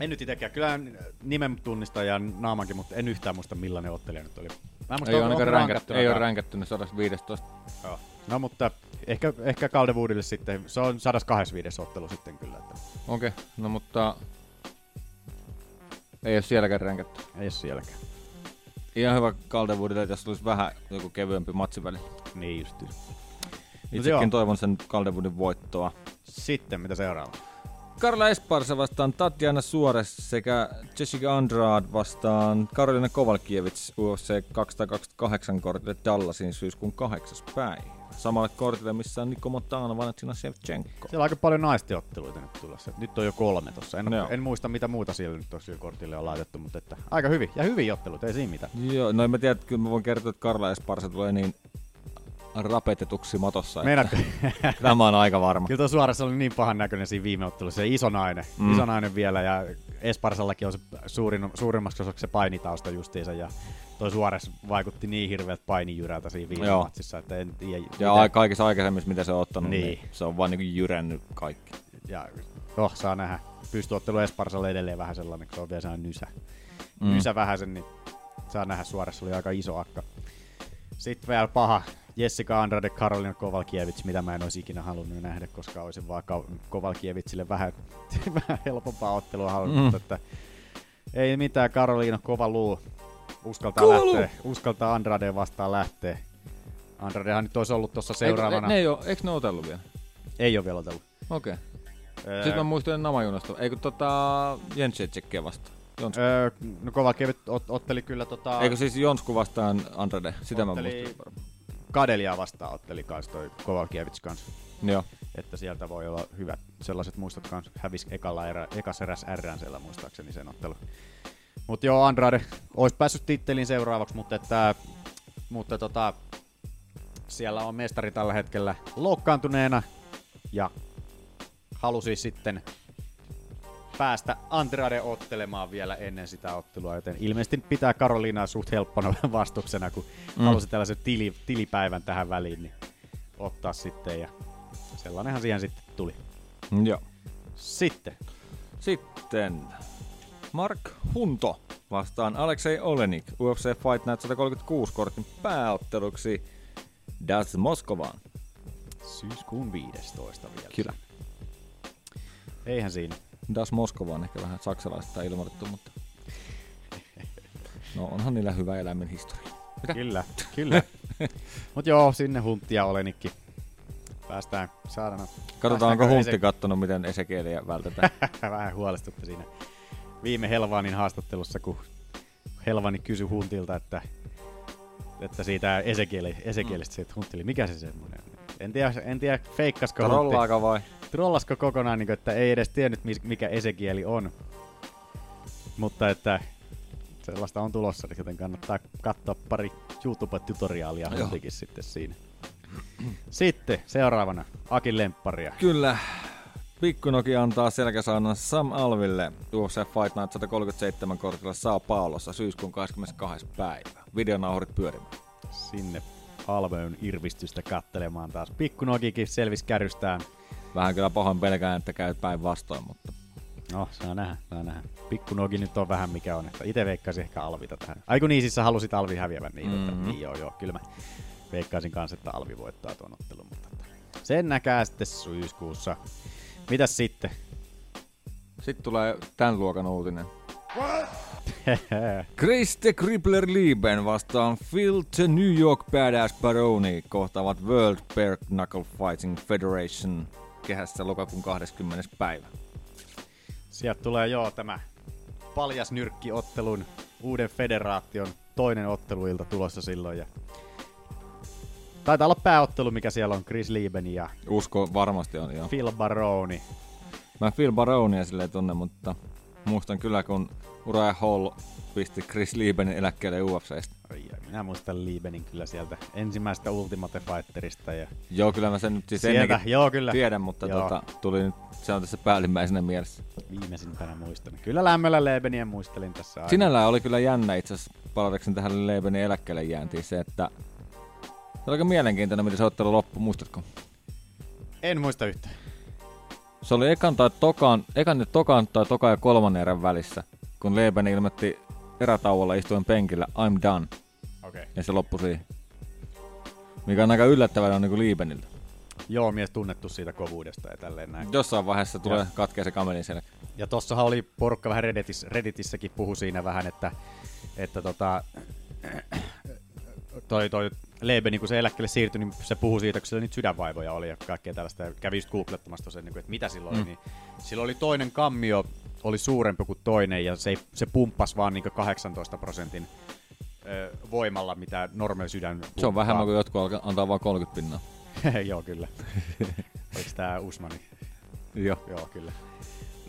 En nyt itekään. Kyllä nimen tunnistan ja naamankin, mutta en yhtään muista millainen ottelija nyt oli. Mä en muista, Ei ole ainakaan ränkätty, ei ole rankattuna- ränkätty ne 115. Joo. No mutta ehkä, ehkä Calderwoodille sitten, se on 125 ottelu sitten kyllä. Okei, okay, no mutta ei ole sielläkään ränkätty. ei ole sielläkään. Ihan hyvä Calderwoodille, jos tulisi vähän joku kevyempi matsiväli. Niin just. Itsekin toivon sen Calderwoodin voittoa. Sitten, mitä seuraava? Karla Esparza vastaan Tatjana Suores sekä Jessica Andrade vastaan Karolina Kovalkiewicz UFC 228 kortille Dallasin syyskuun 8. päivä. Samalle kortille, missä on Niko Montana, Valentina Shevchenko. Siellä on aika paljon naisten otteluita nyt tulossa. Nyt on jo kolme tossa. En, Joo. en muista mitä muuta siellä nyt tosiaan kortille on laitettu, mutta että aika hyvin. Ja hyvin ottelut, ei siinä mitään. Joo, no en mä tiedä, että kyllä mä voin kertoa, että Karla Esparza tulee niin rapetetuksi matossa. Meinaatko? että *laughs* Tämä on aika varma. Kyllä tuo suorassa oli niin pahan näköinen siinä viime ottelussa. Se iso nainen, mm. iso nainen vielä ja Esparsallakin on se suurin, suurimmaksi osaksi se painitausta justiinsa ja toi Suores vaikutti niin hirveältä painijyrältä siinä viime Joo. matsissa, että en tiedä. Ja ai- kaikissa aikaisemmissa, mitä se on ottanut, niin, Niin. se on vaan niin jyrännyt kaikki. ja oh, saa nähdä. Pystyottelu Esparsalle edelleen vähän sellainen, kun se on vielä sellainen nysä. Mm. Nysä vähäsen, niin saa nähdä suorassa oli aika iso akka. Sitten vielä paha Jessica Andrade, Karolina Kovalkiewicz, mitä mä en olisi ikinä halunnut nähdä, koska olisin vaan Ka- Kovalkiewicille vähän, *laughs* vähän helpompaa ottelua halunnut, Mm. että ei mitään, Karoliina kova luu. Uskaltaa Kova luu. lähteä, uskaltaa Andrade vastaan lähteä. Andradehan nyt olisi ollut tuossa seuraavana. Eikö, ne ei ole, eikö ne otellut vielä? Ei ole vielä otellut. Okei. Öö, Sitten mä muistelin namajunasta. Eikö tota Jensecekkiä vastaan? Jonsku. Öö, no Kovalkiewicz ot- otteli kyllä tota... Eikö siis Jonsku vastaan Andrade? Sitä mä Otteli muistelin varmaan. Kadelia vastaan otteli kans toi Kovalkiewicz kanssa. Joo. Että sieltä voi olla hyvät sellaiset muistot kanssa. Hävisi ekalla erä, ekas eräs Rään siellä muistaakseni sen ottelu. Mutta joo, Andrade olisi päässyt tittelin seuraavaksi, mutta, että, mutta tota, siellä on mestari tällä hetkellä loukkaantuneena ja halusi sitten päästä Andrade ottelemaan vielä ennen sitä ottelua, joten ilmeisesti pitää Karolinaa suht helppona *laughs* vastuksena, kun Mm. mm. halusi tällaisen tili, tilipäivän tähän väliin, niin ottaa sitten ja sellainenhan siihen sitten tuli. Joo. Sitten. Sitten Mark Hunto vastaan Alexei Olenik UFC Fight Night 136 kortin pääotteluksi Das Moskovaan. Syyskuun 15 vielä. Kyllä. Eihän siinä. Das Moskova on ehkä vähän saksalaista ilmoitettu, mutta no onhan niillä hyvä elämän historia. Mitä? Kyllä, kyllä. *laughs* Mut joo, sinne Huntti ja Olenikki. Päästään saadaan. Katsotaan, onko Huntti kattonut, miten Esekieliä vältetään. *laughs* Vähän huolestutti siinä viime Helvanin haastattelussa, kun Helvani kysyi Huntilta, että, että siitä Esekieli, Esekielistä siitä Huntili, mikä se semmoinen on? En tiedä, en tiedä feikkasko Trollaako vai? Trollasko kokonaan, niin kuin, että ei edes tiennyt, mikä Esekieli on. Mutta että sellaista on tulossa, joten kannattaa katsoa pari YouTube-tutoriaalia. Huntikin sitten siinä. Sitten seuraavana Akin Lempparia. Kyllä. Pikkunoki antaa selkäsaunan Sam Alville UFC Fight Night 137 kortilla Sao Paulossa syyskuun 22. päivä. Videonauhurit pyörimään. Sinne Alvön irvistystä kattelemaan taas. Pikkunokikin selvisi kärrystään. Vähän kyllä pahoin pelkään, että käy päinvastoin, mutta No, saa nähdä, saa nähdä. Pikkunoki nyt on vähän mikä on, että itse veikkaisin ehkä Alvita tähän. Ai kun niin, siis sä halusit Alvi häviävän, niin, mm-hmm. Mhm. niin joo, joo, kyllä mä veikkaisin kanssa, että Alvi voittaa tuon ottelun, mutta että sen näkää sitten syyskuussa. Mitäs sitten? Sitten tulee tämän luokan uutinen. Chris *laughs* the Crippler Lieben vastaan Phil the New York Badass Baroni kohtaavat World Bare Knuckle Fighting Federation kehässä lokakuun 20. päivä. Sieltä tulee joo tämä paljas nyrkkiottelun uuden federaation toinen otteluilta tulossa silloin. Ja Taitaa olla pääottelu, mikä siellä on Chris Lieben ja Usko varmasti on, joo. Phil Baroni. Mä Phil Baronia silleen tunne, mutta muistan kyllä, kun Uriah Hall pisti Chris Liebenin eläkkeelle UFCstä. Minä muistan Liebenin kyllä sieltä ensimmäisestä Ultimate Fighterista. Ja Joo, kyllä mä sen nyt siis Sieltä, joo, kyllä. tiedän, mutta Joo. tota, tuli nyt, se on tässä päällimmäisenä mielessä. Viimeisimpänä muistan. Kyllä lämmöllä Liebeniä muistelin tässä aina. Sinällään oli kyllä jännä itse asiassa, palatakseni tähän Liebenin eläkkeelle jääntiin se, että oli aika mielenkiintoinen, miten se ottelu loppui, muistatko? En muista yhtään. Se oli ekan tai tokan, ekan ja tokan tai tokan ja kolmannen erän välissä, kun Leben ilmoitti erätauolla istuen penkillä, I'm done. Okei. Ja se loppui siihen. Mikä on aika yllättävää on niin Liebeniltä. Joo, mies tunnettu siitä kovuudesta ja tälleen näin. Jossain vaiheessa tulee Ja- katkea se kamelin selkä. Ja tossahan oli porukka vähän Redditis, Redditissäkin puhu siinä vähän, että, että tota, toi, toi Lebeni, kun se eläkkeelle siirtyi, niin se puhui siitä, kun sillä niitä sydänvaivoja oli ja kaikkea tällaista. Ja kävi just googlettamassa sen, niin että mitä silloin oli. Mm. Niin sillä oli toinen kammio, oli suurempi kuin toinen ja se, ei- se pumppasi vaan niin 18 prosentin ö, voimalla, mitä normaali sydän Se on vähemmän kuin jotkut alka- antaa vaan 30 pinnaa. *laughs* Joo, kyllä. *laughs* Oliko tää Usmani? Joo. Joo, kyllä.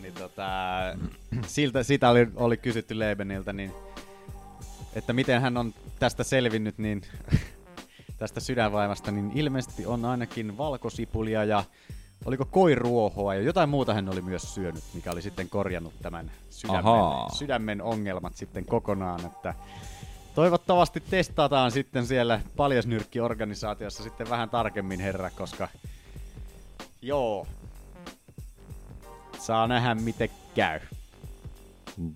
Niin tota, siltä, sitä oli, oli kysytty Lebeniltä, niin, että miten hän on tästä selvinnyt, niin *laughs* tästä sydänvaivasta, niin ilmeisesti on ainakin valkosipulia ja oliko koiruohoa ja jotain muuta hän oli myös syönyt, mikä oli sitten korjannut tämän sydämen, Ahaa. sydämen ongelmat sitten kokonaan, että toivottavasti testataan sitten siellä paljasnyrkkiorganisaatiossa sitten vähän tarkemmin herra, koska joo, saa nähdä miten käy.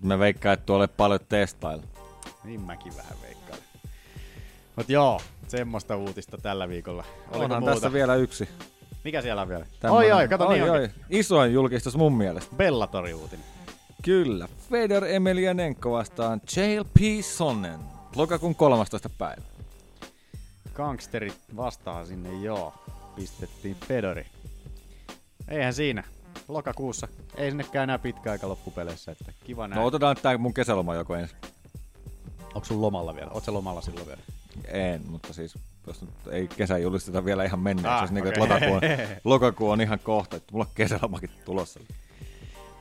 Mä veikkaan, että tuolle paljon testailla. Niin mäkin vähän veikkaan. Mut joo, semmoista uutista tällä viikolla. Oliko Onhan muuta? tässä vielä yksi. Mikä siellä on vielä? Tämmönen- Oi oi, kato oi, niin oi. onkin. Isoin julkistus mun mielestä. Bellatori-uutinen. Kyllä. Fedor Emelianenko vastaan JLP Sonnen. Lokakuun 13. päivä. Gangsterit vastaan sinne, joo. Pistettiin Fedori. Eihän siinä. Lokakuussa. Ei sinnekään enää pitkä aika loppupeleissä, että kiva näin. No otetaan tää mun kesäloma joko ensin. Onko sun lomalla vielä? Sä lomalla silloin vielä? En, mutta siis jos nyt ei kesä julisteta vielä ihan menneeksi, Ah, jos niinku, että lokakuu, on, lokakuu on ihan kohta, että mulla on kesälomakin tulossa.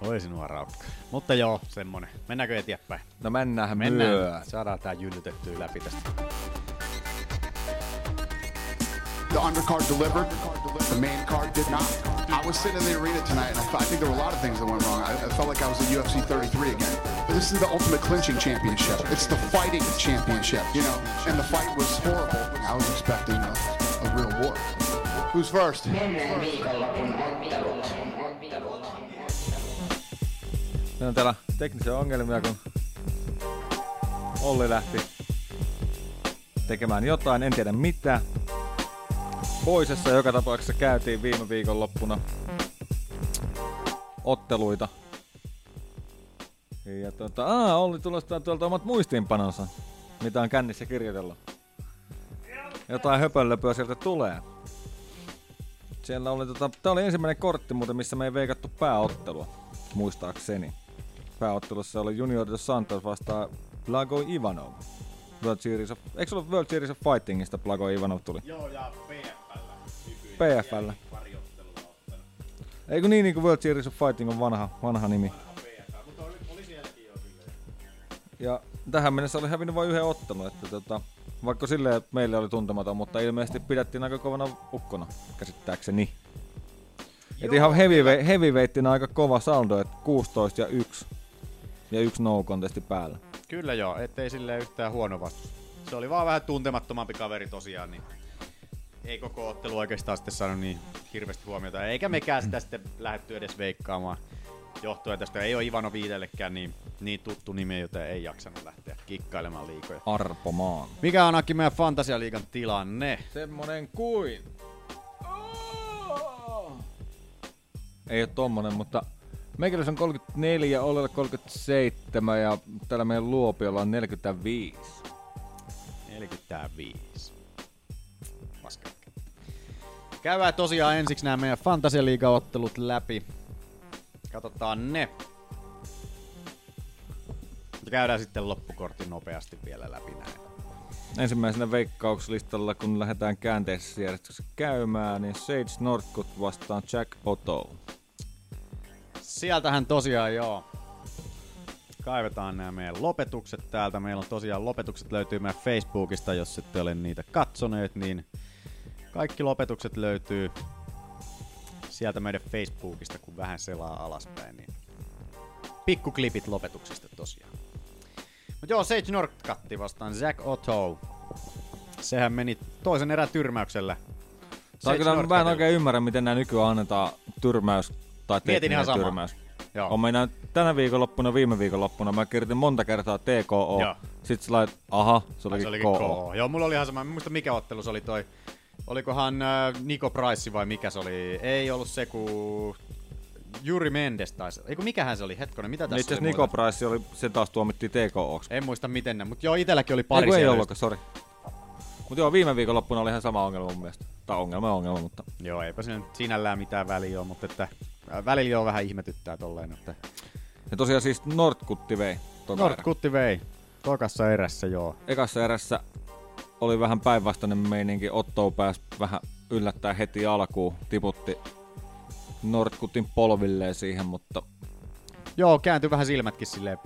Oi sinua raukka. Mutta joo, semmonen. Mennäänkö eteenpäin? No mennään Mennään. myö. Saadaan tää jyllytettyä läpi tästä. The undercard delivered. The main card did not. I was sitting in the arena tonight, and I, thought, I think there were a lot of things that went wrong. I, I felt like I was at UFC 33 again. But this is the ultimate clinching championship. It's the fighting championship, you know. And the fight was horrible. I was expecting a, a real war. Who's first? Meillä on täällä teknisiä ongelmia, kun Olli lähti tekemään jotain, en tiedä mitä. Poisessa joka tapauksessa käytiin viime viikon loppuna otteluita. Ja tota, aa, Olli tulostaa tuolta omat muistiinpanonsa, mitä on kännissä kirjoitella. Jotain höpönlöpöä sieltä tulee. Siellä oli, tota, tää oli ensimmäinen kortti muuten, missä me ei veikattu pääottelua, muistaakseni. Pääottelussa oli Junior dos Santos vastaan Blago Ivanov. World Series of, eikö se ollut World Series of Fightingista Blago Ivanov tuli? Joo, ja. PFL. Eikö niin, niin kuin World Series of Fighting on vanha, vanha nimi? Ja tähän mennessä oli hävinnyt vain yhden ottelun, että tota, vaikka silleen meille oli tuntematon, mutta ilmeisesti pidettiin aika kovana ukkona, käsittääkseni. Et ihan heavyweight, heavyweighttina aika kova saldo, että 16 ja 1. Ja yksi no contesti päällä. Kyllä joo, ettei sille yhtään huono vastus. Se oli vaan vähän tuntemattomampi kaveri tosiaan, niin ei koko ottelu oikeastaan sitten saanut niin hirveästi huomiota. Eikä mekään sitä sitten lähdetty edes veikkaamaan. Johtuen tästä ei ole Ivano Viidellekään niin, niin tuttu nimi, joten ei jaksanut lähteä kikkailemaan liikoja. Arpo Maan. Mikä on Aki meidän Fantasialiigan tilanne? Semmonen kuin... Ei ole tommonen, mutta Meikäläisen on 34, Ollella 37 ja täällä meidän luopiolla on 45. 45. Käydään tosiaan ensiksi nämä meidän Fantasia-liiga-ottelut läpi. Katsotaan ne. Ja käydään sitten loppukortti nopeasti vielä läpi näin. Ensimmäisenä veikkauslistalla, kun lähdetään käänteisessä järjestyksessä käymään, niin Sage Northcutt vastaan Jack Otto. Sieltähän tosiaan joo. Kaivetaan nämä meidän lopetukset täältä. Meillä on tosiaan lopetukset löytyy meidän Facebookista, jos ette ole niitä katsoneet, niin kaikki lopetukset löytyy sieltä meidän Facebookista, kun vähän selaa alaspäin, niin pikkuklipit lopetuksista tosiaan. Mutta joo, Sage Northcutti vastaan Zack Otto. Sehän meni toisen erän tyrmäyksellä. Tai kyllä mä en oikein ymmärrä, miten nämä nykyään annetaan tyrmäys tai Mietin ihan samaa. tyrmäys. Joo. On meidän tänä viikonloppuna, viime viikonloppuna, mä kirjoitin monta kertaa TKO. Joo. Sitten sä lait, aha, se Ai, olikin, se olikin KO. KO. Joo, mulla oli ihan sama. Mä en muista mikä ottelu se oli toi. Olikohan äh, Niko Price vai mikä se oli? Ei ollut se, kun Juri Mendes taisi. Eiku mikähän se oli? Hetkonen, mitä tässä Itse asiassa oli Niko? Price oli, se taas tuomittiin TKOksi. En muista miten ne, mutta joo, itelläkin oli Ei, pari ei siellä ollutkaan, sori. Mutta joo, viime viikonloppuna oli ihan sama ongelma mun mielestä. Tai ongelma ongelma, mutta... Joo, eipä siinä nyt sinällään mitään väliä ole, mutta että äh, välillä jo vähän ihmetyttää tolleen, että Ja tosiaan siis Nordkutti vei. Nordkutti vei. Tokassa erässä, joo. Ekassa erässä oli vähän päinvastainen meininki. Otto pääsi vähän yllättää heti alkuun. Tiputti Nordkutin polvilleen siihen, mutta Joo, kääntyi vähän silmätkin silleen.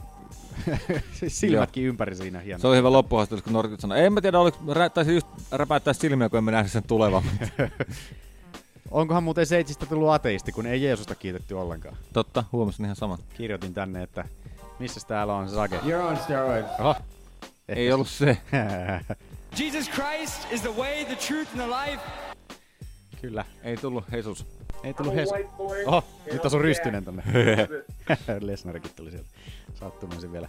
*laughs* silmätkin ympäri siinä hieno. se oli hyvä loppuhaastattelu, kun Nordkut sanoi, en mä tiedä, oliko, rä, taisi just räpäyttää silmiä, kun emme nähnyt sen tulevan. *laughs* Onkohan muuten Seitsistä tullut ateisti, kun ei Jeesusta kiitetty ollenkaan? Totta, huomasin ihan saman. Kirjoitin tänne, että missä täällä on Sage? You're on steroids. Oho. Ei ollut se. *laughs* Jesus Christ is the way, the truth, and the life. Kyllä. Ei tullut Jesus. Ei tullut Hesu. boy, Oho, nyt on rystynen tonne. *laughs* Lesnarikin tuli sieltä. Sattumaisin vielä.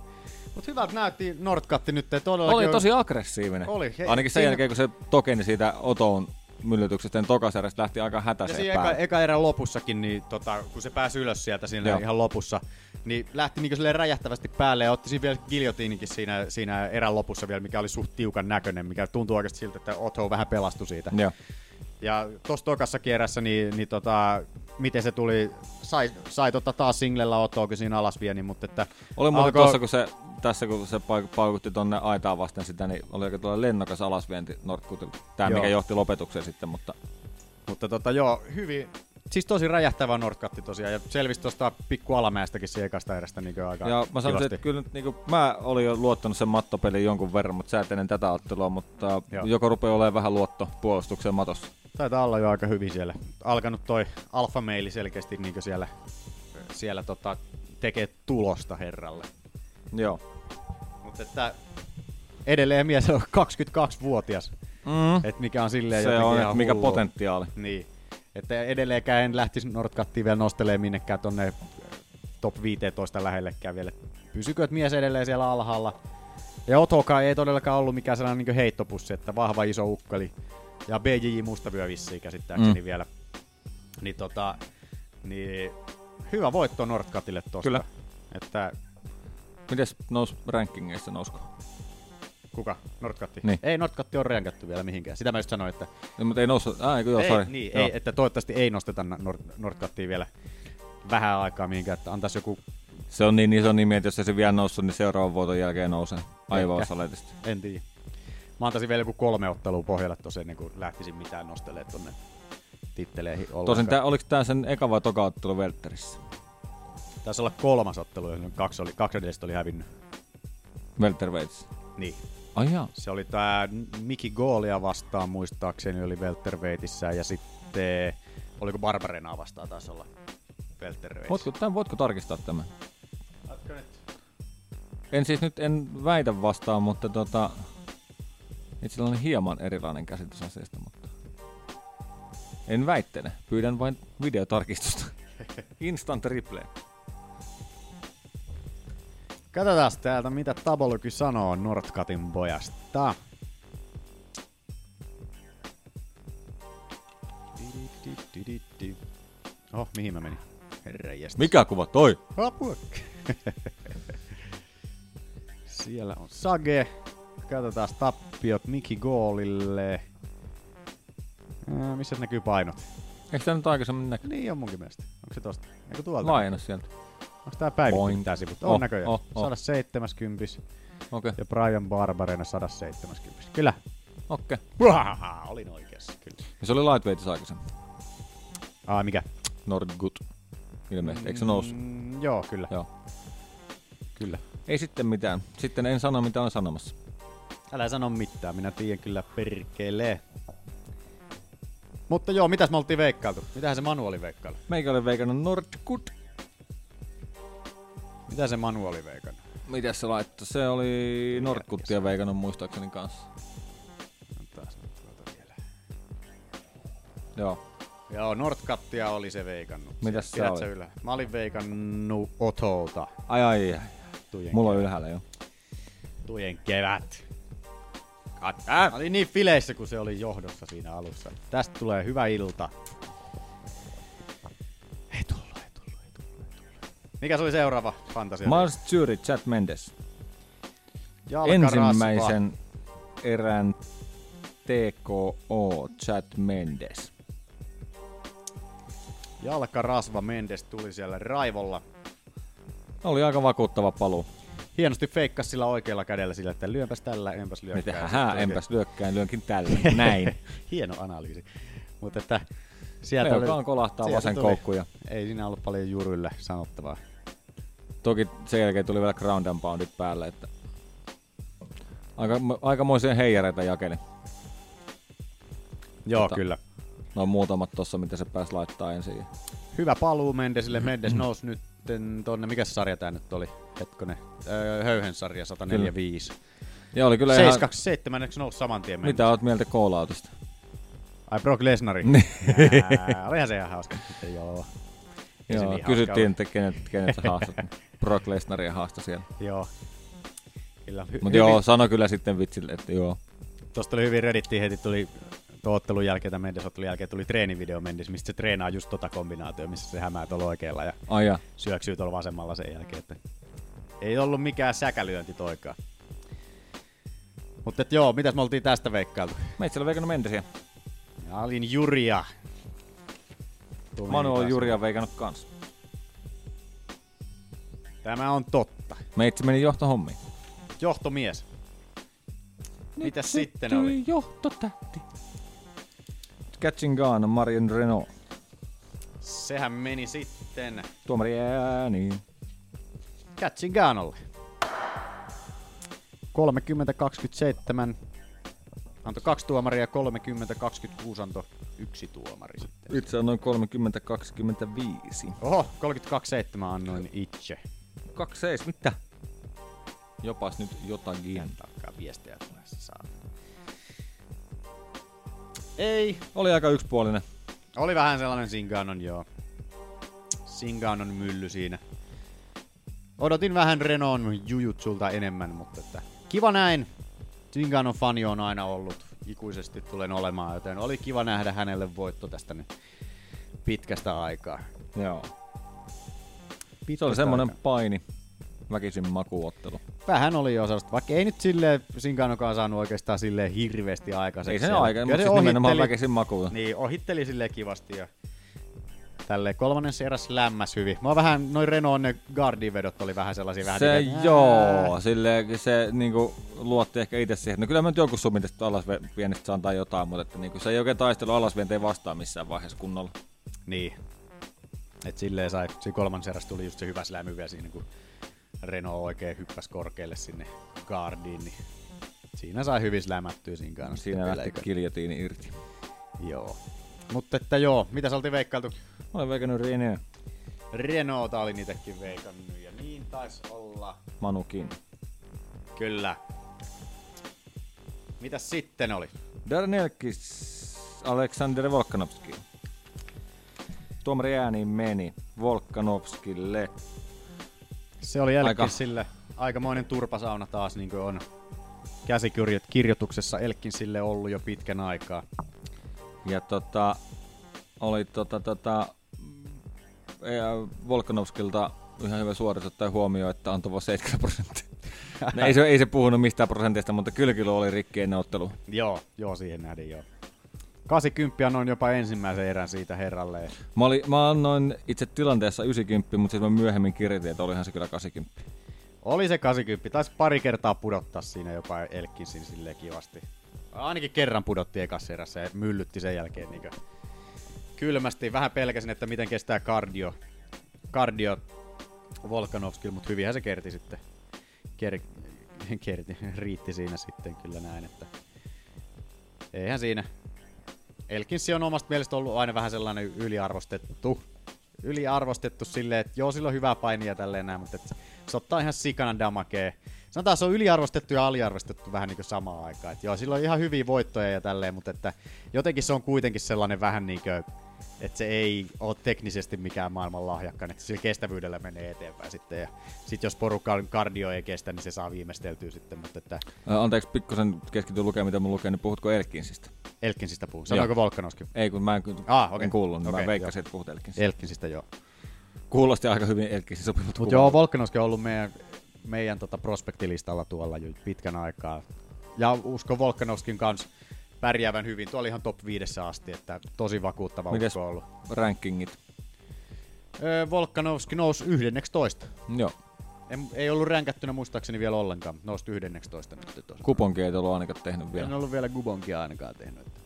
Mut hyvältä näytti Nordkatti nyt. Todellakin Oli on- tosi aggressiivinen. Oli. He- Ainakin sen siinä- jälkeen, kun se tokeni siitä Otoon myllytyksestä, niin tokaserästä lähti aika Ja hätäiseen siinä eka, eka erän lopussakin, niin tota, kun se pääsi ylös sieltä siinä Joo. ihan lopussa, niin lähti niinku silleen räjähtävästi päälle ja otti siinä vielä giljotiinikin siinä, siinä erän lopussa vielä, mikä oli suht tiukan näköinen, mikä tuntuu oikeasti siltä, että Otto vähän pelastui siitä. Joo. Ja tossa tokassa kierrässä, niin, niin tota, miten se tuli, sai, sai tota taas singlellä Ottoa, kun siinä alas vieni, mutta että... Oli muuten alkoi- tuossa, kun se, tässä kun se paukutti tonne aitaan vasten sitä, niin oli aika tuolla lennokas alasvienti Nordkutilta. Tää, Joo. mikä johti lopetukseen sitten, mutta Mutta tota, joo, hyvin, siis tosi räjähtävä Nordkatti tosiaan, ja selvisi tuosta pikku alamäestäkin se ekasta erästä niin aika Ja mä sanoisin, että kyllä nyt niinku, mä olin jo luottanut sen mattopeliin jonkun verran, mutta sä et ennen tätä ottelua, mutta Joo. joko rupeaa olemaan vähän luotto puolustukseen matossa. Taitaa olla jo aika hyvin siellä. Alkanut toi alfa meili selkeästi niin siellä, siellä tota, tekee tulosta herralle. Joo. Mutta että edelleen mies on 22-vuotias. Mm. Et mikä on silleen Se on, ihan mikä hullua. potentiaali. Niin. Että edelleenkään en lähtisi Nordcuttiin vielä nostelee minnekään tonne top 15 lähellekään vielä. Pysykööt mies edelleen siellä alhaalla. Ja Otoka ei todellakaan ollut mikään sellainen niin heittopussi, että vahva iso ukkeli. Ja BJJ Mustavyö vissiin käsittääkseni Mm. vielä. Niin tota, niin hyvä voitto Nordcutille tosta. Kyllä. Että Mites nous rankingeissa nousko? Kuka? Nordcutti? Niin. Ei Nordcutti on rankattu vielä mihinkään. Sitä mä just sanoin, että No, mutta ei noussut. Ah, eikö joo, ei, sorry. niin, joo. ei, että toivottavasti ei nosteta Nord, Nordcuttia vielä vähän aikaa mihinkään, että antaisi joku, Se on niin iso nimi, että jos ei se vielä noussut, niin seuraavan vuoton jälkeen nousee. Aivan Ehkä. saletisesti. en tiedä. Mä antaisin vielä joku kolme ottelua pohjalle tossa ennen kuin lähtisin mitään nostelemaan tonne titteleihin ollenkaan. Tosin tää, oliko tää sen eka vai toka ottelu Welterissä? Taisi olla kolmas ottelu, ja kaksi, oli, kaksi edellistä oli hävinnyt. Welterweights. Niin. Ai jaa. Se oli tää Miki Goolia vastaan muistaakseni oli welterweightissä ja sitten oliko Barbarenaa vastaan taisi olla welterweightissä. Voitko, tämän, voitko tarkistaa tämän? En siis nyt en väitä vastaan, mutta tota, itsellä on hieman erilainen käsitys asiasta, mutta en väittele. Pyydän vain videotarkistusta. *laughs* Instant replay. Katsotaan täältä, mitä Taboloky sanoo Nordkatin pojasta. Oho, mihin mä menin? Herranjestas. Mikä kuva toi? Apua. Siellä on Sage. Katsotaan tappiot Miki Goolille. Ää, missä näkyy painot? Eikö tää nyt aikaisemmin näky? Niin on munkin mielestä. Onko se tosta? Eikö tuolta? Laajennus sieltä. Onko tää päivitty Boing. tää sivut? On Oh, näköjään. oh, oh. 170. Okei. Ja Brian Barbarena 170. Kyllä. Okei. Uhaha, olin oikeassa, kyllä. Ja se oli lightweightis aikaisemmin. Ai mikä? Nordgut. Ilmeisesti. Eikö se noussut? Mm, joo, kyllä. Joo. Kyllä. Ei sitten mitään. Sitten en sano mitä on sanomassa. Älä sano mitään, minä tiedän kyllä perkelee. Mutta joo, mitäs me oltiin veikkailtu? Mitähän se Manu oli veikkailu? Meikä oli veikannut Nordgut. Mitä se Manu oli veikannut? Mitäs se laittoi? Se oli Nordguttia veikannut muistaakseni kanssa. Taas nyt tuota vielä. Joo. Joo, Nordkattia oli se veikannut. Mitäs sä Pidät olit? ylhäällä? Mä olin veikannut Otolta. Ai ai ai. Tujen Mulla on ylhäällä jo. Tujen kevät. Mä olin niin fileissä, kun se oli johdossa siinä alussa. Tästä tulee hyvä ilta. Mikä se oli seuraava fantasia? Mars Zuri, Chad Mendes. Jalkarasva. Ensimmäisen erän TKO Chad Mendes. Jalkarasva Mendes tuli siellä raivolla. Oli aika vakuuttava paluu. Hienosti feikkas sillä oikealla kädellä sillä, että lyönpäs tällä, enpäs lyökkää. Mitä? Hää, enpäs lyökkään, lyönkin tällä. *laughs* Näin. Hieno analyysi. Mutta että sieltä Velkaan kolahtaa sieltä vasen tuli- koukku ja- Ei siinä ollut paljon jurylle sanottavaa. Toki sen jälkeen tuli vielä ground and poundit päälle, että aika, aikamoisia heijareita jakeli. Joo, kyllä. No muutamat tossa, mitä se pääsi laittaa ensin. Hyvä paluu Mendesille. Mendes nousi nyt tonne, mikä sarja tää nyt oli? Hetkonen. Öö, höyhen sarja 145. Ja oli kyllä ihan... 727, eikö se nousi saman tien Mendes? Mitä oot mieltä call-outista? Ai Brock Lesnari? Niin. Olihan se ihan hauska. Joo. Joo, niin kysyttiin, että kenet, kenet sä haastat. *laughs* Brock Lesnaria haasta siellä. Joo. Kyllä. Hy- Mutta joo, sano kyllä sitten vitsille, että joo. Tuosta oli hyvin Reddittiin heti tuli tuon ottelun jälkeen, tai Mendes ottelun jälkeen tuli treenivideo Mendes, mistä se treenaa just tota kombinaatio, missä se hämää tuolla oikealla ja Ai ja. syöksyy tuolla vasemmalla sen jälkeen. Että ei ollut mikään säkälyönti toikaan. Mutta joo, mitäs me oltiin tästä veikkailtu? Meitä siellä veikannut Mendesiä. Ja olin Juria. Manu on. Juria veikannut kans. Tämä on totta. Meitsi meni johtohommiin. Johtomies. Mitäs sitten oli? johtotähti. Catching Gun, Marion Renault. Sehän meni sitten Tuomari ääni. Catching Ganolle. 30-27 antoi kaksi tuomaria, 30-26 antoi yksi tuomari sitten. Itse annoin 30-25. Oho, 32-7 annoin itse. 27, mitä? Jopas nyt jotakin. Takaa viestejä tulee saa. Ei. Oli aika yksipuolinen. Oli vähän sellainen Singanon, joo. Singanon mylly siinä. Odotin vähän Renon jujutsulta enemmän, mutta että kiva näin. Singanon fani on aina ollut, ikuisesti tulen olemaan, joten oli kiva nähdä hänelle voitto tästä nyt pitkästä aikaa. Joo. Pitkästä Se oli semmonen aikaa. paini. Väkisin makuottelu. Vähän oli jo sellaista, vaikka ei nyt silleen Sinkanokaan saanut oikeastaan silleen hirveästi aikaiseksi. Ei se siellä. aika, Kyllä mutta siis nimenomaan ohitteli- väkisin makuun. Niin, ohitteli silleen kivasti ja tälleen kolmannen eräs lämmäs hyvin. Mä vähän, noin Renault ne Guardin vedot oli vähän sellaisia vähän Se niitä, joo, silleen se niinku luotti ehkä itse siihen. No kyllä mä nyt joku sumitesta alasviennistä saan tai jotain, mutta että niinku, se ei oikein taistelu alasvienteen vastaan missään vaiheessa kunnolla. Niin. Et silleen sai, siinä kolmannen eräs tuli just se hyvä slämy vielä siinä, kun Renault oikein hyppäsi korkealle sinne Guardiin, niin siinä sai hyvin slämättyä siinä kanssa. Siinä lähti kiljotiini irti. Joo. Mutta että joo, mitä sä oltiin veikkailtu? Mä olen veikannut Renault. Renaulta olin itekin veikannut ja niin taisi olla. Manukin. Kyllä. Mitäs sitten oli? Darren Elkis, Aleksander Volkanovski. Tuomari ääniin meni Volkanovskille. Se oli Aika- Elkin sille aikamoinen turpasauna taas, niin kuin on käsikirjoituksessa Elkin sille ollut jo pitkän aikaa. Ja tota, oli tota, tota, ja Volkanovskilta ihan hyvä suoritus ottaa huomioon, että antoi vain 70 prosenttia. *laughs* No, ei, se, ei se puhunut mistään prosentista, mutta kyllä oli rikki ennen ottelu. Joo, joo, siihen nähden joo. 80 annoin jopa ensimmäisen erän siitä herralle. Mä, oli, mä annoin itse tilanteessa 90, mutta sitten mä myöhemmin kirjoitin, että olihan se kyllä 80. Oli se 80. Taisi pari kertaa pudottaa siinä jopa Elkinsin silleen kivasti. Ainakin kerran pudotti ekassa erässä ja myllytti sen jälkeen niin kylmästi. Vähän pelkäsin, että miten kestää kardio, kardio Volkanovski, mutta hyvinhän se kerti sitten. Ker, kerti, riitti siinä sitten kyllä näin, että eihän siinä. Elkinsi on omasta mielestä ollut aina vähän sellainen yliarvostettu. Yliarvostettu silleen, että joo, sillä on hyvää painia tälleen näin, mutta että se ottaa ihan sikana damakee. Sanotaan, se on yliarvostettu ja aliarvostettu vähän niin kuin samaan aikaan. Et joo, sillä on ihan hyviä voittoja ja tälleen, mutta että jotenkin se on kuitenkin sellainen vähän niin kuin, että se ei ole teknisesti mikään maailman lahjakkaan, että sillä kestävyydellä menee eteenpäin sitten. Ja sitten jos porukan kardio ei kestä, niin se saa viimeisteltyä sitten. Mutta että... Anteeksi, pikkusen keskityn lukemaan, mitä mun lukee, niin puhutko Elkinsistä? Elkinsistä puhuu. Sanoiko Volkanovski? Ei, kun mä en, ah, okay. en kuullut, niin okay, mä veikkasin, että puhut Elkinsistä. Elkinsistä, joo. Kuulosti aika hyvin Elkinsin sopivat Mutta joo, Volkanovski on ollut meidän, meidän tota prospektilistalla tuolla jo pitkän aikaa. Ja usko Volkanovskin kanssa pärjäävän hyvin. Tuo oli ihan top 5 asti, että tosi vakuuttava Mites usko ollut. rankingit? Öö, Volkanovski nousi 11. Joo. En, ei ollut ränkättynä muistaakseni vielä ollenkaan, nousi 11 nyt tuossa. Kuponki ei ollut ainakaan tehnyt vielä. En ollut vielä Gubonkia ainakaan tehnyt. Että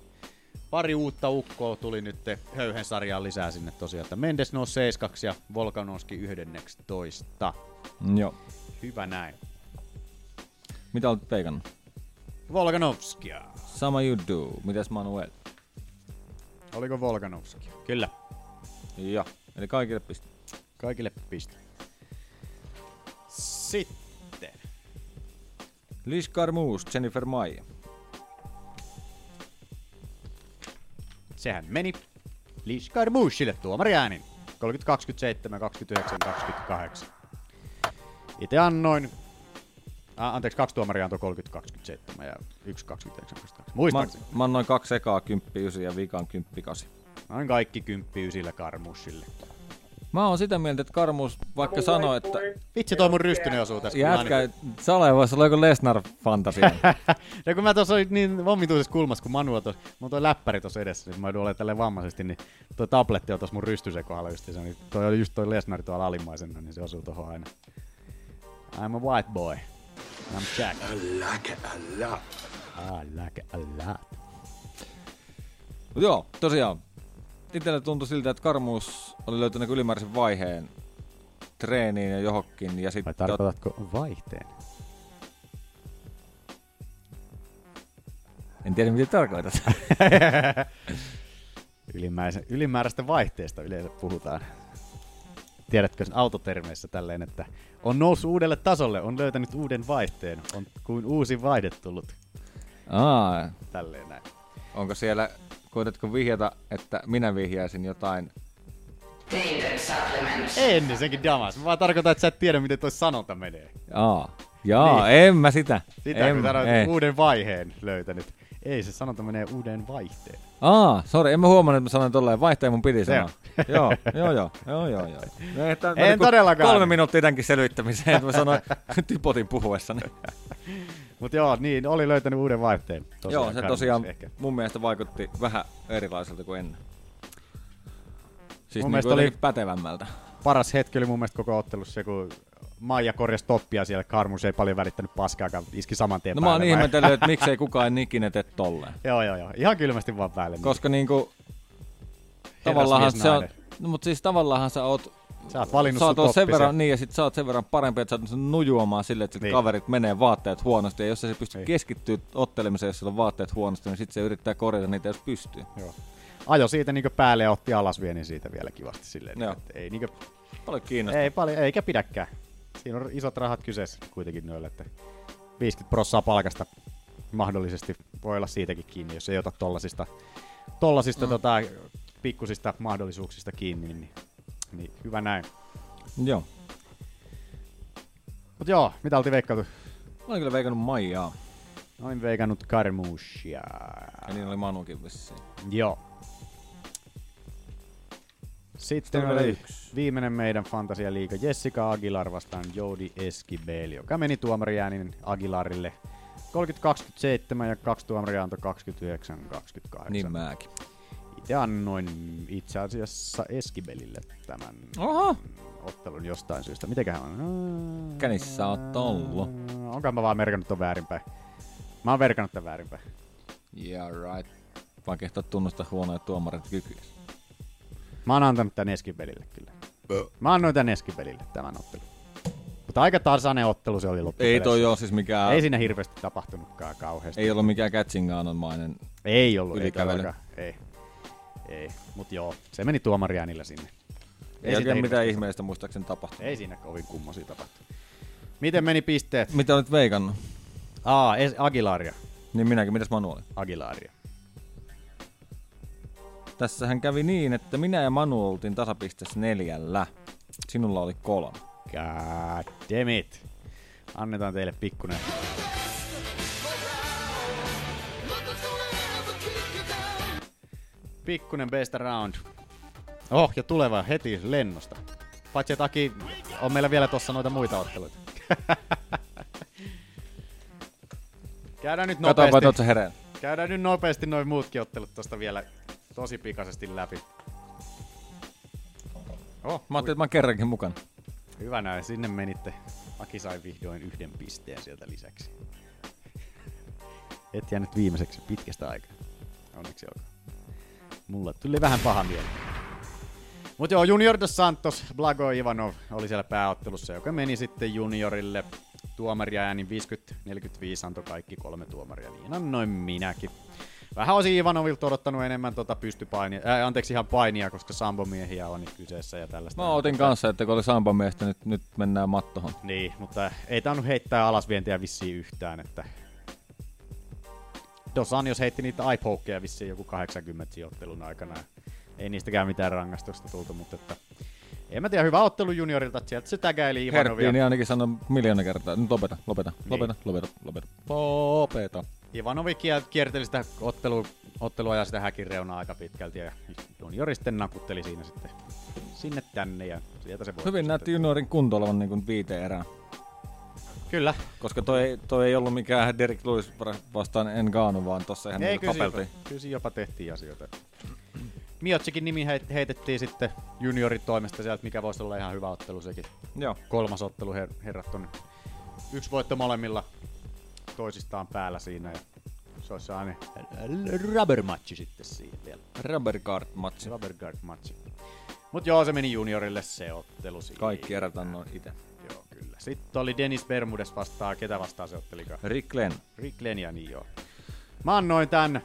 pari uutta ukkoa tuli nyt höyhen sarjaan lisää sinne tosiaan. Että Mendes nousi 7 ja Volkanovski 11. Joo. Hyvä näin. Mitä olet veikannut? Volkanovskia. Sama you do. Mitäs Manuel? Oliko Volkanovski? Kyllä. Ja, eli kaikille piste. Kaikille piste. Sitten. Liz Carmouche, Jennifer Maija. Sehän meni Liz Carmouchille tuomariäänin. 30, 27, 29, 28. Itse annoin Ah, anteeksi, kaksi tuomaria antoi 30-27 ja yksi 29 Muistaakseni. Mä, mä annoin kaksi ekaa 10 ja vikan 10 8. Annoin kaikki 10 ysillä Karmushille. Mä oon sitä mieltä, että Karmus vaikka sanoi, että... Vitsi, toi mun rystynen osuu tässä. Jätkä, Sale voisi olla joku Lesnar-fantasia. ja kun mä tuossa *laughs* olin niin omituisessa kulmassa, kun Manulla tuossa, mulla toi läppäri tuossa edessä, niin mä joudun olemaan tälleen vammaisesti, niin toi tabletti on tuossa mun rystysen kohdalla just, niin toi oli just toi Lesnar tuolla alimmaisena, niin se osuu tohon aina. I'm a white boy. I'm Jack. I like it a lot. I like it a lot. Mut joo, tosiaan. Itselle tuntui siltä, että Karmuus oli löytänyt ylimääräisen vaiheen treeniin ja johonkin. Ja sit Vai tarkoitatko vaihteen? En tiedä, mitä tarkoitat. *laughs* Ylimääräistä, ylimääräistä vaihteesta yleensä puhutaan. Tiedätkö autotermeissä tälleen, että on noussut uudelle tasolle, on löytänyt uuden vaihteen, on kuin uusi vaihde tullut. Aa. Tälleen näin. Onko siellä, koetatko vihjata, että minä vihjaisin jotain? En, niin senkin damas. Mä vaan tarkoitan, että sä et tiedä, miten toi sanonta menee. Aa. Jaa, niin. en mä sitä. Sitä en, kun ei. uuden vaiheen löytänyt. Ei, se sanonta menee uuden vaihteen. Aa, sori, en mä huomannut, että mä sanoin tolleen. Vaihteen mun piti sanoa. *laughs* joo, joo, joo, joo, joo, joo. No, että En niinku todellakaan. Kolme minuuttia tämänkin selvittämiseen, että mä sanoin *laughs* typotin puhuessani. *laughs* Mut joo, niin, oli löytänyt uuden vaihteen. joo, se tosiaan ehkä. mun mielestä vaikutti vähän erilaiselta kuin ennen. Siis Mun oli- oli pätevämmältä. Paras hetki oli mun mielestä koko ottelussa se, kun Maija korjasi toppia siellä, Karmus ei paljon välittänyt paskaakaan, iski saman tien No mä oon ihmetellyt, että miksei *laughs* kukaan ikinä tee tolleen. joo, joo, joo. Ihan kylmästi vaan päälle. Koska niinku... Tavallaan se on... No, mutta siis tavallaan sä oot... Sä oot valinnut sä oot sen verran, niin, ja sit sä oot sen verran parempi, että sä oot nujuamaan silleen, että Niin. kaverit menee vaatteet huonosti, ja jos sä pystyt keskittyä ottelemiseen, jos sillä on vaatteet huonosti, niin sit se yrittää korjata niitä, jos pystyy. Joo. Ajo siitä niinku päälle ja otti alas viennin siitä vielä kivasti silleen. Joo. Että ei niinku, Paljon kiinnostaa. ei paljon, eikä pidäkään. Siinä on isot rahat kyseessä kuitenkin noille, että 50 prossaa palkasta mahdollisesti voi olla siitäkin kiinni, jos ei ota tollasista, tollasista mm. tota, pikkusista mahdollisuuksista kiinni, niin, niin hyvä näin. Joo. Mut joo, mitä oltiin veikkailtu? Mä olin kyllä veikannut Maijaa. Mä olin veikannut Karmushia. Ja niin oli Manukin vissiin. Joo. Sitten oli yksi. viimeinen meidän Fantasialiiga Jessica Aguilar vastaan Jody Esquibel, joka meni tuomarijäänin Aguilarille 30-27 ja kaksi tuomaria antoi 29-28. Niin mäkin. Itse annoin itse asiassa Esquibelille tämän Oho. ottelun jostain syystä. Mitenköhän on? Känissä oot ollut. Onko mä vaan merkannut ton väärinpäin? Mä oon verkannut tän väärinpäin. Yeah, right. Vaan kehtaa tunnustaa huonoja tuomareita kykyjä. Mä oon antanut tän Esquibelille kyllä. Mä annoin tän Esquibelille tämän ottelun. Mutta aika tasainen ottelu se oli loppupeleissä. Ei toi oo siis mikään... Ei siinä hirveästi tapahtunutkaan kauheasti. Ei ollut mikään Kätsingaanon-mainen Ei ollut, ei ylikävely. todellakaan. Ei. Ei. Mut joo, se meni tuomariäänillä sinne. Ei siitä oikein mitään ihmeellistä muistaakseni tapahtunut. Ei siinä kovin kummosia tapahtunut. Miten meni pisteet? Mitä olet veikannut? Aa, Es- Aguilaria. Niin minäkin, mitäs Manu oli? Tässähän kävi niin, että minä ja Manu oltiin tasapisteessä neljällä. Sinulla oli kolme. God damn it. Annetaan teille pikkunen. Pikkunen best round. Oh, ja tuleva heti lennosta. Paitsi että Aki, on meillä vielä tossa noita muita otteluita. *laughs* Käydään nyt nopeasti. hereillä. Käydään nyt nopeasti noin muutkin ottelut tosta vielä tosi pikaisesti läpi. Oh, Mä ajattelin, että mä oon kerrankin mukana. Hyvä näin, sinne menitte. Aki sai vihdoin yhden pisteen sieltä lisäksi. Et jäänyt viimeiseksi pitkästä aikaa. Onneksi olkoon. Mulle tuli vähän paha mieli. Mutta joo, Junior dos Santos, Blago Ivanov oli siellä pääottelussa, joka meni sitten juniorille. Tuomaria ääni 50-45 antoi kaikki kolme tuomaria, niin annoin minäkin. Vähän olisin Ivanovilta odottanut enemmän tota pystypainia, äh, anteeksi ihan painia, koska sambomiehiä on kyseessä ja tällaista. Mä otin kanssa, että kun oli Sampan miestä, nyt, nyt mennään mattohon. Niin, mutta ei tainnut heittää alasvientiä vissiin yhtään, että Dos Anjos heitti niitä iPokeja vissiin joku 80 sijoittelun aikana. Ei niistäkään mitään rangaistusta tultu, mutta että en mä tiedä, hyvä ottelu juniorilta, että sieltä se tägäili Ivanovia. Herttiini ainakin sanoi miljoona kertaa. Nyt lopeta, lopeta, Niin. lopeta, lopeta, lopeta. Lopeta. Ivanovi kierteli sitä ottelu, ottelua ja sitä häkin reunaa aika pitkälti ja juniori sitten nakutteli siinä sitten sinne tänne ja sieltä se Hyvin näytti juniorin kunto olevan niin viiteen erään. Kyllä. Koska toi, ei- toi ei ollut mikään Derek Lewis vastaan Engano, vaan tossa ihan Ei, niin jopa, kyllä jopa tehtiin asioita. Miotsikin nimi heit- heitettiin sitten juniorin toimesta sieltä, mikä voisi olla ihan hyvä ottelu sekin. Joo. Kolmas ottelu her- herrat on yksi voitto molemmilla toisistaan päällä siinä. Ja se olisi aina rubber matchi sitten siihen vielä. Rubber guard matchi. Rubber guard matchi. Mut joo, se meni juniorille se ottelu siinä. Kaikki erät annoin itse. Joo, kyllä. Sitten oli Dennis Bermudes vastaan, ketä vastaan se ottelikaan? Rick Glenn. Rick Glennia, niin joo. Mä annoin tän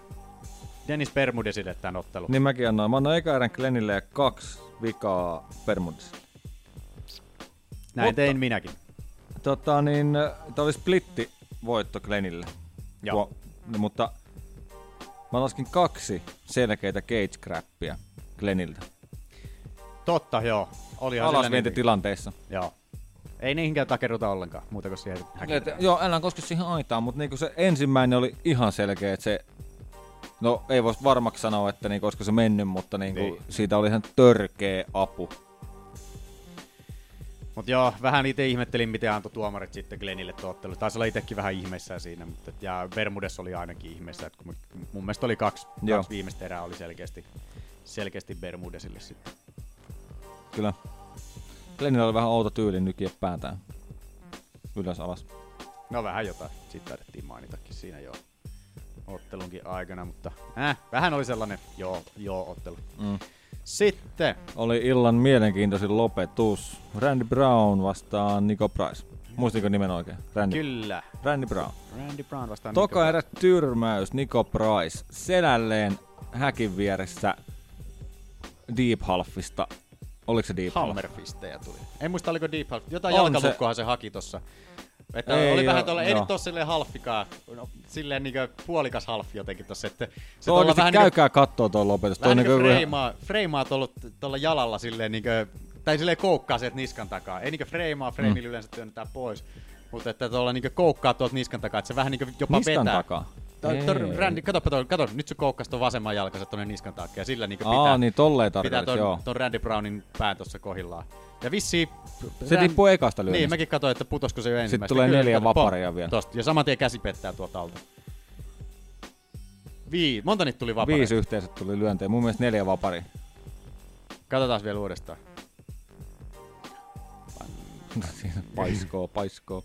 Dennis Bermudesille tän ottelun. Niin mäkin annoin. Mä annoin eka erän Glennille ja kaksi vikaa Bermudesille. Näin Mutta- tein minäkin. Tota niin, tää oli splitti voitto Glennille. Joo. Tuo, mutta mä laskin kaksi selkeitä cage crappia Glenniltä. Totta, joo. Sillä Alasvientitilanteissa. Joo. Ei niihinkään takerruta ollenkaan, muuta kuin siihen Et, joo, älä koske siihen aitaan, mutta niinku se ensimmäinen oli ihan selkeä, että se... No ei voisi varmaksi sanoa, että niinku, olisiko se mennyt, mutta niinku, Niin. niin. siitä oli ihan törkeä apu. Mut joo, vähän itse ihmettelin, miten antoi tuomarit sitten Glenille tuo ottelu. Taisi olla itsekin vähän ihmeissään siinä, mutta et- ja Bermudes oli ainakin ihmeessä, että kun mun mielestä oli kaksi, Joo. kaksi viimeistä erää oli selkeästi, selkeästi Bermudesille sitten. Kyllä. Glennillä oli vähän outo tyyli nykiä päätään. Ylös alas. No vähän jotain, sitten taidettiin mainitakin siinä jo ottelunkin aikana, mutta äh, vähän oli sellainen joo, joo ottelu. Mm. Sitten Oli illan mielenkiintoisin lopetus. Randy Brown vastaan Nico Price. Muistinko nimen oikein? Randy. Kyllä. Randy Brown. Randy Brown vastaan Toka Nico erä tyrmäys, Nico Price. Selälleen häkin vieressä Deep Halfista. Oliko se Deep Half? Hammerfistejä tuli. En muista oliko Deep Half. Jotain On jalkalukkoahan se. haki tossa. Että Ei oli vähän tuolla, ei nyt tossa silleen halfikaan, no, silleen niinku puolikas halfi jotenkin tossa, että se tuolla oikeesti vähän käykää kattoo tuon lopetus. Vähän niinku niinku freimaa, freimaa tuolla, tuolla jalalla silleen niinku, tai silleen koukkaa sieltä niskan takaa. Ei niinku freimaa, freimillä Mm. yleensä työnnetään pois. Mutta että tuolla niinku koukkaa tuolta niskan takaa, että se vähän niinku jopa Niskan vetää. takaa? Randy, katoppa toi, kato, nyt se koukkasi ton vasemman jalkansa tonne niskan taakse ja sillä niinku Aa, pitää, niin tolleen pitää ton, joo. ton Randy Brownin pään tossa kohillaan. Ja vissiin... Se tippuu ekasta lyönnistä. Niin, mäkin katsoin, että putosko se jo ensimmäistä. tulee Kyllä, neljä kato, pom, vaparia vielä. Tosta. Ja saman tien käsi pettää tuolta alta. Vii, monta niitä tuli vaparia? Viisi yhteensä tuli lyöntejä. Mun mielestä neljä vapari. Katsotaan vielä uudestaan. *laughs* Paiskoo, paiskoo.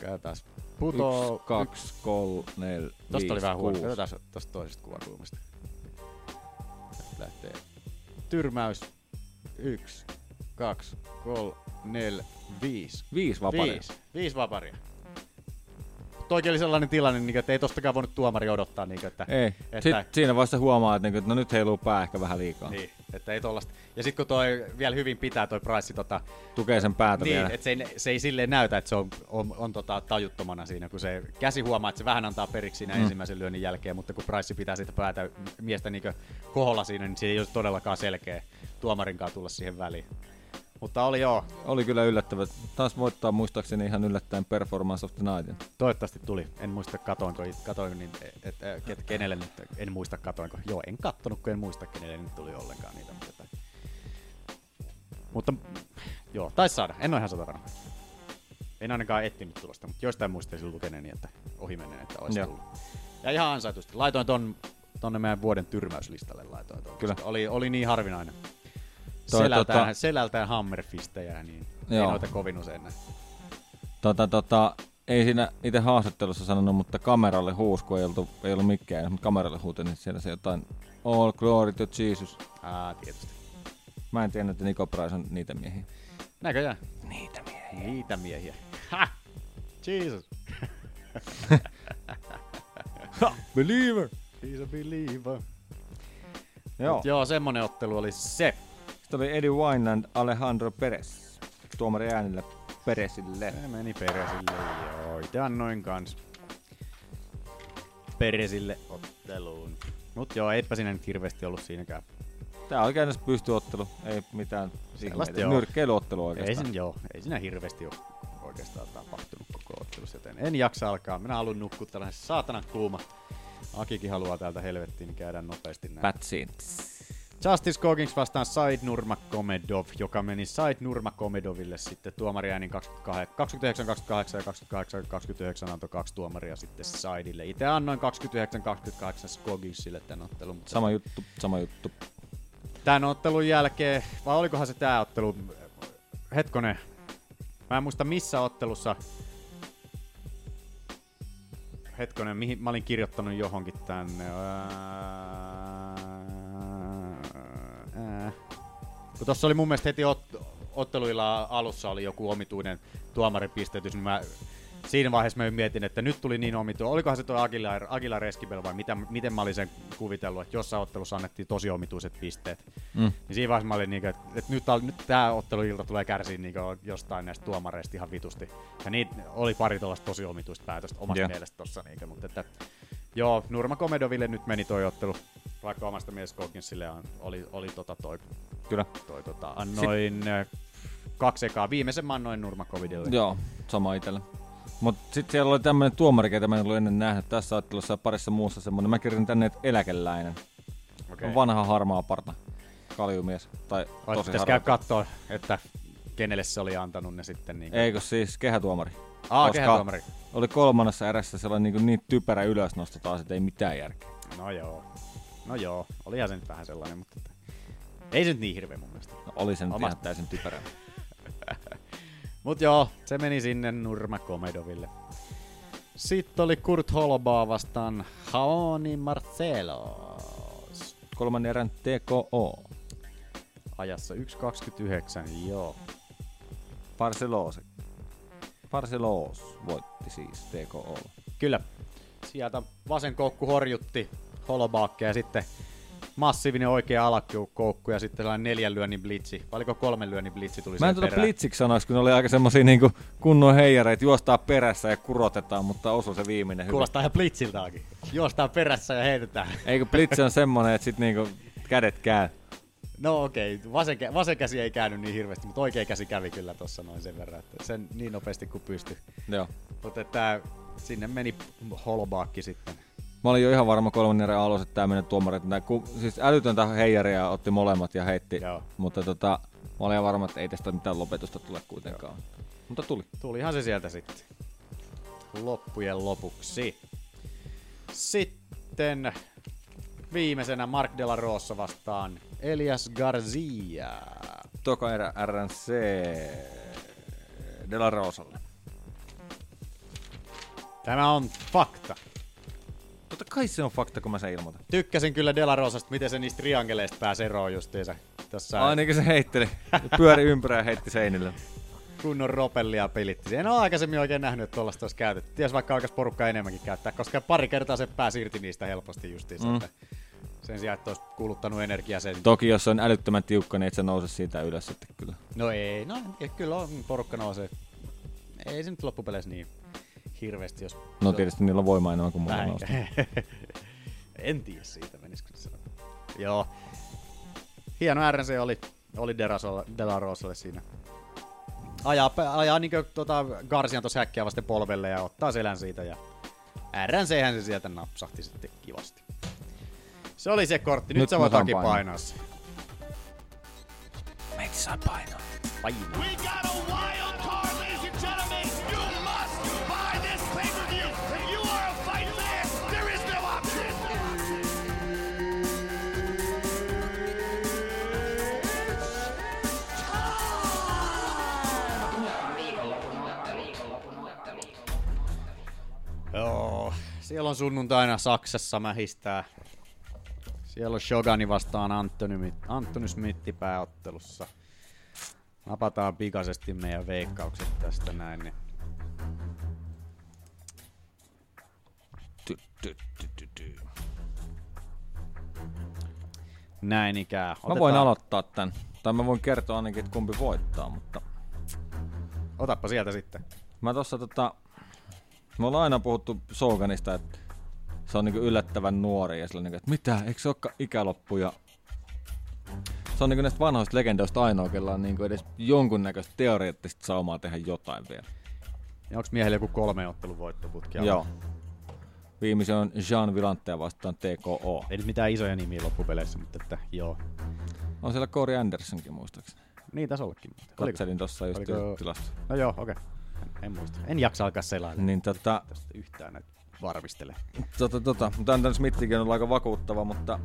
Katsotaan. Putoo... Yksi, kaksi, kolme, neljä, Tosta oli vähän huono. kuusi. Katsotaan tosta toisesta kuvakulmasta. Lähtee. Tyrmäys. Yksi, kaksi, kolme, neljä, viisi. Viisi vaparia. Viisi, viisi vaparia. Toikin oli sellainen tilanne, niin, että ei tostakaan voinut tuomari odottaa. Niin, että, Ei. Että, Sitten siinä vaiheessa huomaa, että, niinku, että no nyt heiluu pää ehkä vähän liikaa. niin, että ei tollasta. Ja sitten kun toi vielä hyvin pitää toi Price tota, Tukee sen päätä niin, vielä. että se ei, se ei silleen näytä, että se on, on, on tota, tajuttomana siinä, kun se käsi huomaa, että se vähän antaa periksi siinä Mm. ensimmäisen lyönnin jälkeen, mutta kun Price pitää siitä päätä miestä niin koholla siinä, niin se ei ole todellakaan selkeä tuomarinkaan tulla siihen väliin. Mutta oli joo. Oli kyllä yllättävä. Taas voittaa muistaakseni ihan yllättäen Performance of the Nightin. Toivottavasti tuli. En muista katoinko, katoinko niin, et, et, et, kenelle nyt, en muista katoinko. Joo, en kattonut, kun en muista kenelle nyt tuli ollenkaan niitä. Mutta, mutta joo, taisi saada. En ole ihan sata varma. En ainakaan etsinyt tulosta, mutta jostain muistaisin lukeneeni, että ohi menneen, että olisi Joo. tullut. Ja ihan ansaitusti. Laitoin ton tonne meidän vuoden tyrmäyslistalle. Laitoin ton, Kyllä. Oli, oli niin harvinainen. Toi Selältään, tota- selältään hammerfistejä, niin ei Joo. noita kovin usein näe. Tota, tota, ei siinä itse haastattelussa sanonut, mutta kameralle huus, kun ei ollut, ei ollut mikään, mutta kameralle huutin, niin siellä se jotain All glory to Jesus. Aa, tietysti. Mä en tiedä, että Niko Price on niitä miehiä. Näköjään. Niitä miehiä. Niitä miehiä. Ha! Jesus. *laughs* believer. He's a believer. Joo. Mut joo, semmonen ottelu oli se. Sitten oli Eddie Wineland, Alejandro Perez. Tuomari äänillä Perezille. Se meni Peresille, joo. Itse annoin kans Peresille otteluun. Mut joo, eipä siinä nyt hirveästi ollut siinäkään. Tää oli käytännössä pystyottelu, ei mitään ihmeitä. Nyrkkeilyottelu Ei oikeastaan. siinä, joo, ei siinä hirveästi ole oikeastaan tapahtunut koko ottelussa, joten en jaksa alkaa. Minä haluan nukkua tällainen saatana kuuma. Akikin haluaa täältä helvettiin, niin käydään nopeasti näin. Pätsiin. Justice Coggins vastaan Said Nurmagomedov, joka meni Said Nurmagomedoville sitten tuomariäänin 29-28 ja 28-29 antoi kaksi tuomaria sitten Saidille. Itse annoin 29-28 Cogginsille tämän ottelun. Mutta Sama juttu, sama juttu. Tämän ottelun jälkeen, vai olikohan se tämä ottelu? Hetkonen. Mä en muista missä ottelussa. Hetkonen, mihin mä olin kirjoittanut johonkin tänne. Ää, kun tossa oli mun mielestä heti ot- otteluilla alussa oli joku omituinen tuomaripisteytys, niin mä siinä vaiheessa mä mietin, että nyt tuli niin omituinen. Olikohan se tuo Aguilar, Aguilar Esquibel vai mitä, miten mä olin sen kuvitellut, että jossain ottelussa annettiin tosi omituiset pisteet. Mm. Niin siinä vaiheessa mä olin niin että, että nyt, nyt tämä otteluilta tulee kärsiä niin jostain näistä tuomareista ihan vitusti. Ja niitä oli pari tuollaista tosi omituista päätöstä omasta Joo. mielestä tossa. Niin, mutta että, joo, Nurma Komedoville nyt meni toi ottelu. Vaikka omasta mielestä Cogginsille on- oli, oli tota toi, Kyllä. toi tota, annoin Sit... kaksi ekaa. Viimeisen mä annoin Nurma Covidille. Joo, sama itellä. Mut sit siellä oli tämmönen tuomari, ketä mä en ollut ennen nähnyt tässä ottelussa ja parissa muussa semmonen. Mä kirjoitin tänne, että eläkeläinen. On vanha harmaa parta. Kaljumies. Tai tosi Pitäis käy kattoo, että kenelle se oli antanut ne sitten. Niin Eikö siis kehätuomari? Aa, Koska. Oli kolmannessa erässä sellainen niin, niin typerä ylösnosto taas, että ei mitään järkeä. No joo. No joo, olihan se nyt vähän sellainen, mutta että... ei se nyt niin hirveä mun mielestä. No, oli se nyt Omasta- ihan täysin typerä. *laughs* Mut joo, se meni sinne Nurma Komedoville. Sitten oli Kurt Holbaa vastaan Haoni Marcelos. Kolmannen erän TKO. Ajassa 1.29, joo. Barcelos. Barcelos voitti siis TKO. Kyllä. Sieltä vasen koukku horjutti Holobaakkea ja sitten massiivinen oikea alakoukku ja sitten sellainen neljän lyönnin blitsi. Valiko kolmen lyönnin blitsi tuli Mä en tuota perään. blitziksi sanoisi, kun ne oli aika semmosia niinku kunnon heijareita, juostaa perässä ja kurotetaan, mutta osui se viimeinen. Kuulostaa ihan blitziltaakin. Juostaan perässä ja heitetään. Eikö blitz on semmonen, että sit niinku kädet käy. No okei, okay. vasen, kä- vasen käsi ei käynyt niin hirveästi, mutta oikea käsi kävi kyllä tossa noin sen verran, että sen niin nopeasti kuin pystyi. Joo. Mutta että sinne meni Holbaakki sitten Mä olin jo ihan varma kolmannen erän alussa, että tämä menee tuomarit. Nää, ku, siis älytöntä heijaria otti molemmat ja heitti. Joo. Mutta tota, mä olin ihan varma, että ei tästä mitään lopetusta tule kuitenkaan. Joo. Mutta tuli. Tulihan se sieltä sitten. Loppujen lopuksi. Sitten viimeisenä Mark De La Rosa vastaan Elias Garcia. Toka erä RNC De La Rosalle. Tämä on fakta. Totta kai se on fakta, kun mä sen ilmoitan. Tykkäsin kyllä De La Rosasta, miten se niistä triangeleista pääsi eroon justiinsa. Tässä Ai niin kuin se heitteli. Pyöri ympyrää ja heitti seinille. kunnon ropellia pilitti. En ole aikaisemmin oikein nähnyt, että tuollaista olisi käytetty. Ties vaikka alkaisi porukka enemmänkin käyttää, koska pari kertaa se pääsi irti niistä helposti justiinsa. Mm. Mm. Sen sijaan, että olisi kuluttanut energiaa sen. Toki jos on älyttömän tiukka, niin et sä nouse siitä ylös sitten kyllä. No ei, no ei, kyllä on, porukka nousee. Ei se nyt loppupeleissä niin hirveästi, jos... No tietysti niillä on voimaa enemmän kuin mulla Vähän. nousta. *laughs* en tiedä siitä, menisikö se. Joo. Hieno RNC oli, oli Derasolla- De La Rosalle siinä. Ajaa, ajaa niin tota Garcian tuossa häkkiä vasten polvelle ja ottaa selän siitä ja RNC hän se sieltä napsahti sitten kivasti. Se oli se kortti. Nyt, Nyt sä voit saan Aki painaa. painaa se. Meitä saa painoa. Painaa. Joo, siellä on sunnuntaina Saksassa mähistää. Siellä on Shogani vastaan Antoni, Antoni Smithi pääottelussa. Napataan pikaisesti meidän veikkaukset tästä näin. Niin. Ty, ty, ty, ty, ty. Näin ikään. Mä voin aloittaa tän. Tai mä voin kertoa ainakin, että kumpi voittaa, mutta... Otappa sieltä sitten. Mä tossa tota... Me ollaan aina puhuttu Soganista, että se on niinku yllättävän nuori ja sillä niinku, että mitä, eikö se olekaan ikäloppu ja se on niinku näistä vanhoista legendoista ainoa, kella on niinku edes jonkunnäköistä teoreettista saumaa tehdä jotain vielä. Ja onks miehellä joku kolme ottelun voittoputki? alla? Joo. Viimeisen on Jean Villantea vastaan TKO. Ei nyt mitään isoja nimiä loppupeleissä, mutta että joo. On siellä Corey Andersonkin muistaakseni. Niin taisi ollakin. Katselin tossa just Oliko- tilasta. No joo, okei. Okay. En, en muista. En jaksa alkaa selailla. Niin tota, Tästä yhtään näitä varmistele. Tota, tota, mutta Anton Smithikin on ollut aika vakuuttava, mutta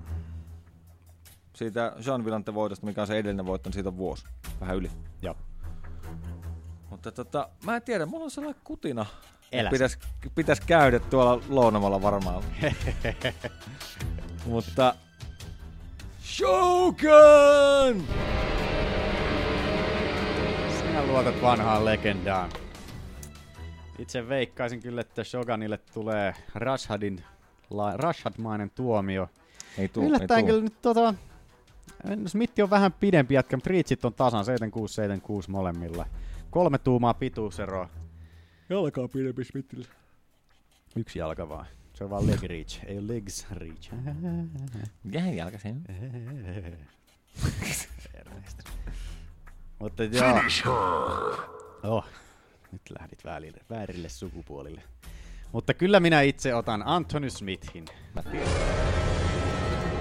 siitä Jean Villante voitosta, mikä on se edellinen voitto, niin siitä on vuosi. Vähän yli. Joo. Mutta tota, mä en tiedä, mulla on sellainen kutina. Elä Pitäis, pitäis käydä tuolla lounamalla varmaan. *laughs* mutta Shogun! Sinä luotat vanhaan legendaan. Itse veikkaisin kyllä, että Shogunille tulee Rashadin, la, Rashad-mainen tuomio. Ei tuu, Yllättäen ei tuu. kyllä nyt tota... Smitti on vähän pidempi jätkä, mutta Reachit on tasan 76-76 molemmilla. Kolme tuumaa pituuseroa. Jalkaa pidempi Smithille. Yksi jalka vaan. Se on vaan leg reach, ei ole legs reach. Mikähän jalka se on? *laughs* Herneistä. Mutta joo. Oh, nyt lähdit väärille, väärille sukupuolille. Mutta kyllä minä itse otan Anthony Smithin. Mä tiedän.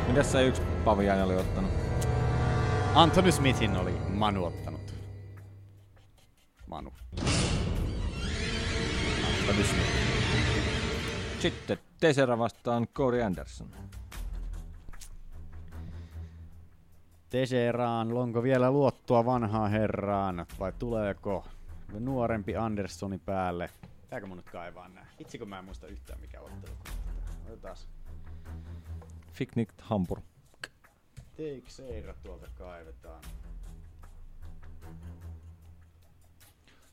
Mitäs se yksi paviainen oli ottanut? Anthony Smithin oli Manu ottanut. Manu. Anthony Smith. Sitten Tesera vastaan Corey Anderson. Teseraan, onko vielä luottoa vanhaan herraan vai tuleeko nuorempi Anderssoni päälle? Pitääkö mun nyt kaivaa nää? Itse kun mä en muista yhtään mikä ottelu. Otetaan Fiknik Hampur. Teixeira tuolta kaivetaan.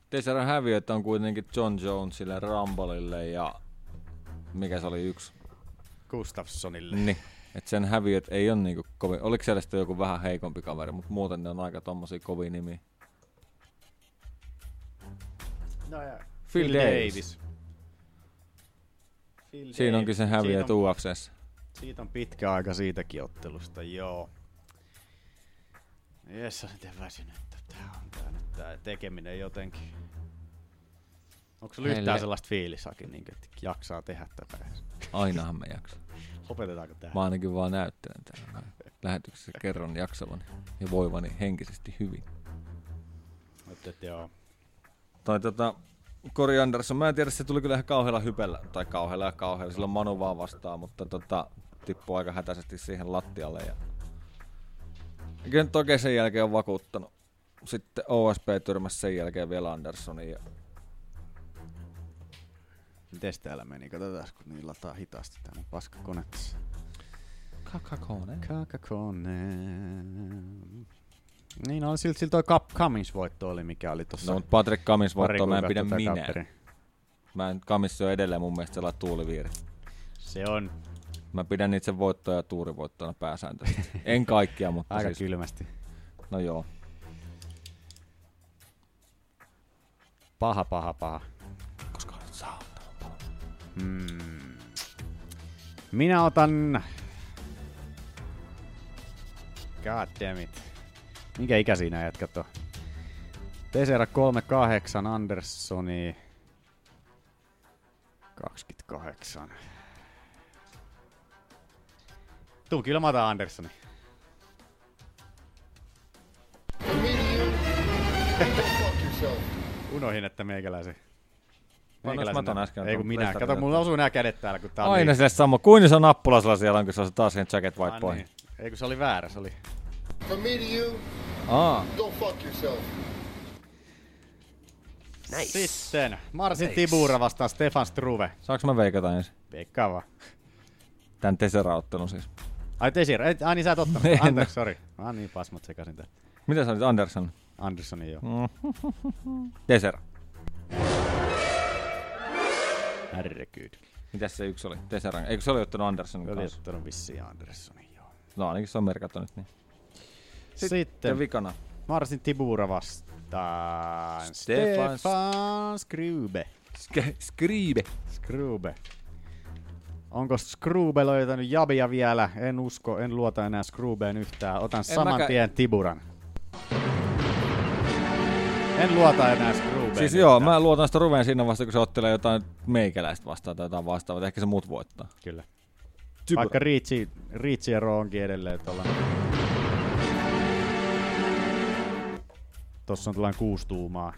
Teseran häviöt on kuitenkin John Jonesille, Rumblelle ja mikä se oli yksi? Gustafssonille. Niin. Et sen häviöt ei ole niinku kovin, oliko siellä sitten joku vähän heikompi kaveri, mutta muuten ne on aika tommosia kovia nimiä. No ja Phil, Phil Davis. Davis. Phil Siinä onkin Davis. Siitä on- UFCssä. Siitä on pitkä aika siitäkin ottelusta, joo. Jes, on miten väsynyt. Tää on tää nyt tää tekeminen jotenkin. Onko sulla yhtään sellaista fiilisakin, niin että jaksaa tehdä tätä? Ainahan me jaksaa. Lopetetaanko tää? Mä ainakin vaan näyttelen täällä. Lähetyksessä kerron jaksavani ja voivani henkisesti hyvin. Mutta joo. Tai tota, Kori Andersson, mä en tiedä, se tuli kyllä ihan kauhealla hypellä, tai kauhealla ja kauhealla, silloin Manu vaan vastaa, mutta tota, tippui aika hätäisesti siihen lattialle. Ja... kyllä oikein sen jälkeen on vakuuttanut. Sitten OSP tyrmäsi sen jälkeen vielä Anderssonin. Ja... Mites täällä meni? Katsotaan, kun niin lataa hitaasti tää mun paskakone tässä. Kakakone. Kakakone. Niin, no silti sillä toi Cup Cummings-voitto oli, mikä oli tossa. No, mutta Patrick voittoa mä en pidä minä. Mä en, Cummins on edelleen mun mielestä sellainen tuuliviiri. Se on. Mä pidän niitä sen voittoja ja tuurivoittoina pääsääntöisesti. en kaikkia, mutta Aika siis... kylmästi. No joo. Paha, paha, paha. Koska olet saattanut. Hmm. Minä otan... God damn it. Minkä ikäisiä nämä jätkät on? Tesera 38, Anderssoni 28. Tuu kyllä mä otan Anderssoni. Unohin, että meikäläisen. Annoinko mä ton äsken Ei kun minä. Kato, mulla osuu nämä kädet täällä, kun tää on Aina niin- sille sama. Kuin se nappulasella siellä on, kun se on taas siihen jacket white Ah, boy. niin. Ei kun se oli väärä, se oli... From me to you, Aa. go fuck yourself. Nice. Sitten Marsin Nice. Tibura vastaan Stefan Struve. Saanko mä veikata ensin? Veikkaa vaan. Tän Tesera-ottelun siis. Ai Tesira, ei, ai niin sä et ottanut. En. Anteeksi, sori. Ah niin, pasmat sekaisin tää. Mitä sä olit Anderson? Anderssonin joo. Mm. *laughs* Tesera. Herregud. Mitäs se yksi oli? Tesera. Eikö se oli ottanut Andersonin Oli kanssa? ottanut vissiin Anderssonin, joo. No ainakin se on merkattu nyt niin. Sitten, Sitten vikana. Marsin Tibura vastaan Stefan- Stefan Skrube. Sk- Skribe. Skrube. Onko Skrube löytänyt Jabia vielä? En usko, en luota enää Skrubeen yhtään. Otan saman mäkään- tien Tiburan. En luota enää Skrubeen. Siis joo, mä luotan sitä Ruveen siinä vasta, kun se ottelee jotain meikäläistä vastaan tai jotain vastaavaa. Ehkä se muut voittaa. Kyllä. Tibura. Vaikka Riitsi, Riitsiero onkin edelleen tuolla. Tossa on tällainen kuusi tuumaa.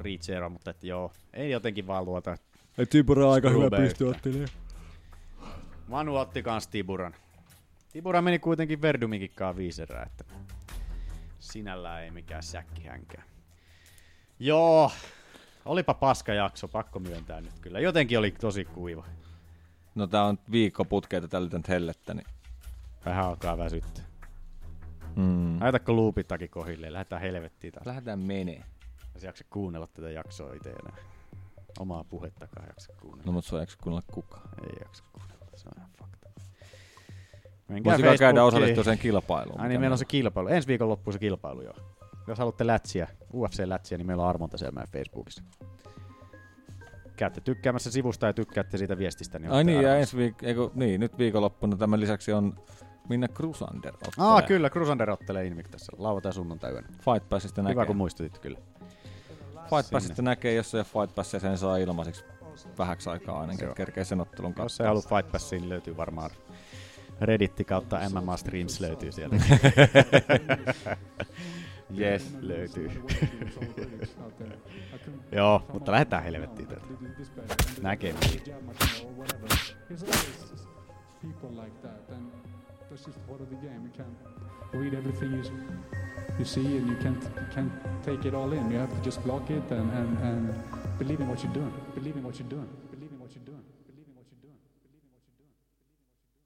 Riitsiero, mutta että joo, ei jotenkin vaan luota. Ei Tibura on aika hyvä Skrubeen pystyottelija. Manu otti kans Tiburan. Tibura meni kuitenkin Verdumikinkaan viiserää, että sinällään ei mikään säkkihänkään. Joo, olipa paska jakso, pakko myöntää nyt kyllä. Jotenkin oli tosi kuiva. No tää on viikko putkeita tällä nyt hellettä, niin... Vähän alkaa väsyttää. Mm. Laitatko luupitakin kohilleen, lähdetään helvettiin taas. Lähdetään menee. Ja se jaksa kuunnella tätä jaksoa itse enää. Omaa puhettakaan jaksa kuunnella. No mut se on jaksa kuunnella kukaan. Ei jaksa kuunnella, se on ihan fakta. Voisiko käydä osallistua sen kilpailuun? Ai niin, meillä on se kilpailu. Ensi viikon loppuun se kilpailu joo. Jos haluatte lätsiä, UFC-lätsiä, niin meillä on armonta siellä meidän Facebookissa. Käytte tykkäämässä sivusta ja tykkäätte siitä viestistä. Niin Ai niin, ja ensi viik- eiku, niin, nyt viikonloppuna tämän lisäksi on Minna Crusander ottelee. Aa, kyllä, Crusander ottelee Invictassa. Lauantai sunnuntai yönä. Fight Passista näkee. Hyvä, kun muistutit kyllä. Fight Passista näkee, jos ei ole Fight Passia, sen saa ilmaiseksi vähäksi aikaa ainakin, kerkee sen ottelun Jos katsoa. ei halua Fight Passiin, niin löytyy varmaan Redditti kautta MMA Streams löytyy sieltä. *laughs* yes, löytyy. *laughs* Joo, mutta lähdetään helvettiin täältä. Näkemiin. People like that, and that's just part of the game. You can't read everything you you see, and you can't you can't take it all in. You have to just block it and and, and believe in what you're doing. Believe in what you're doing.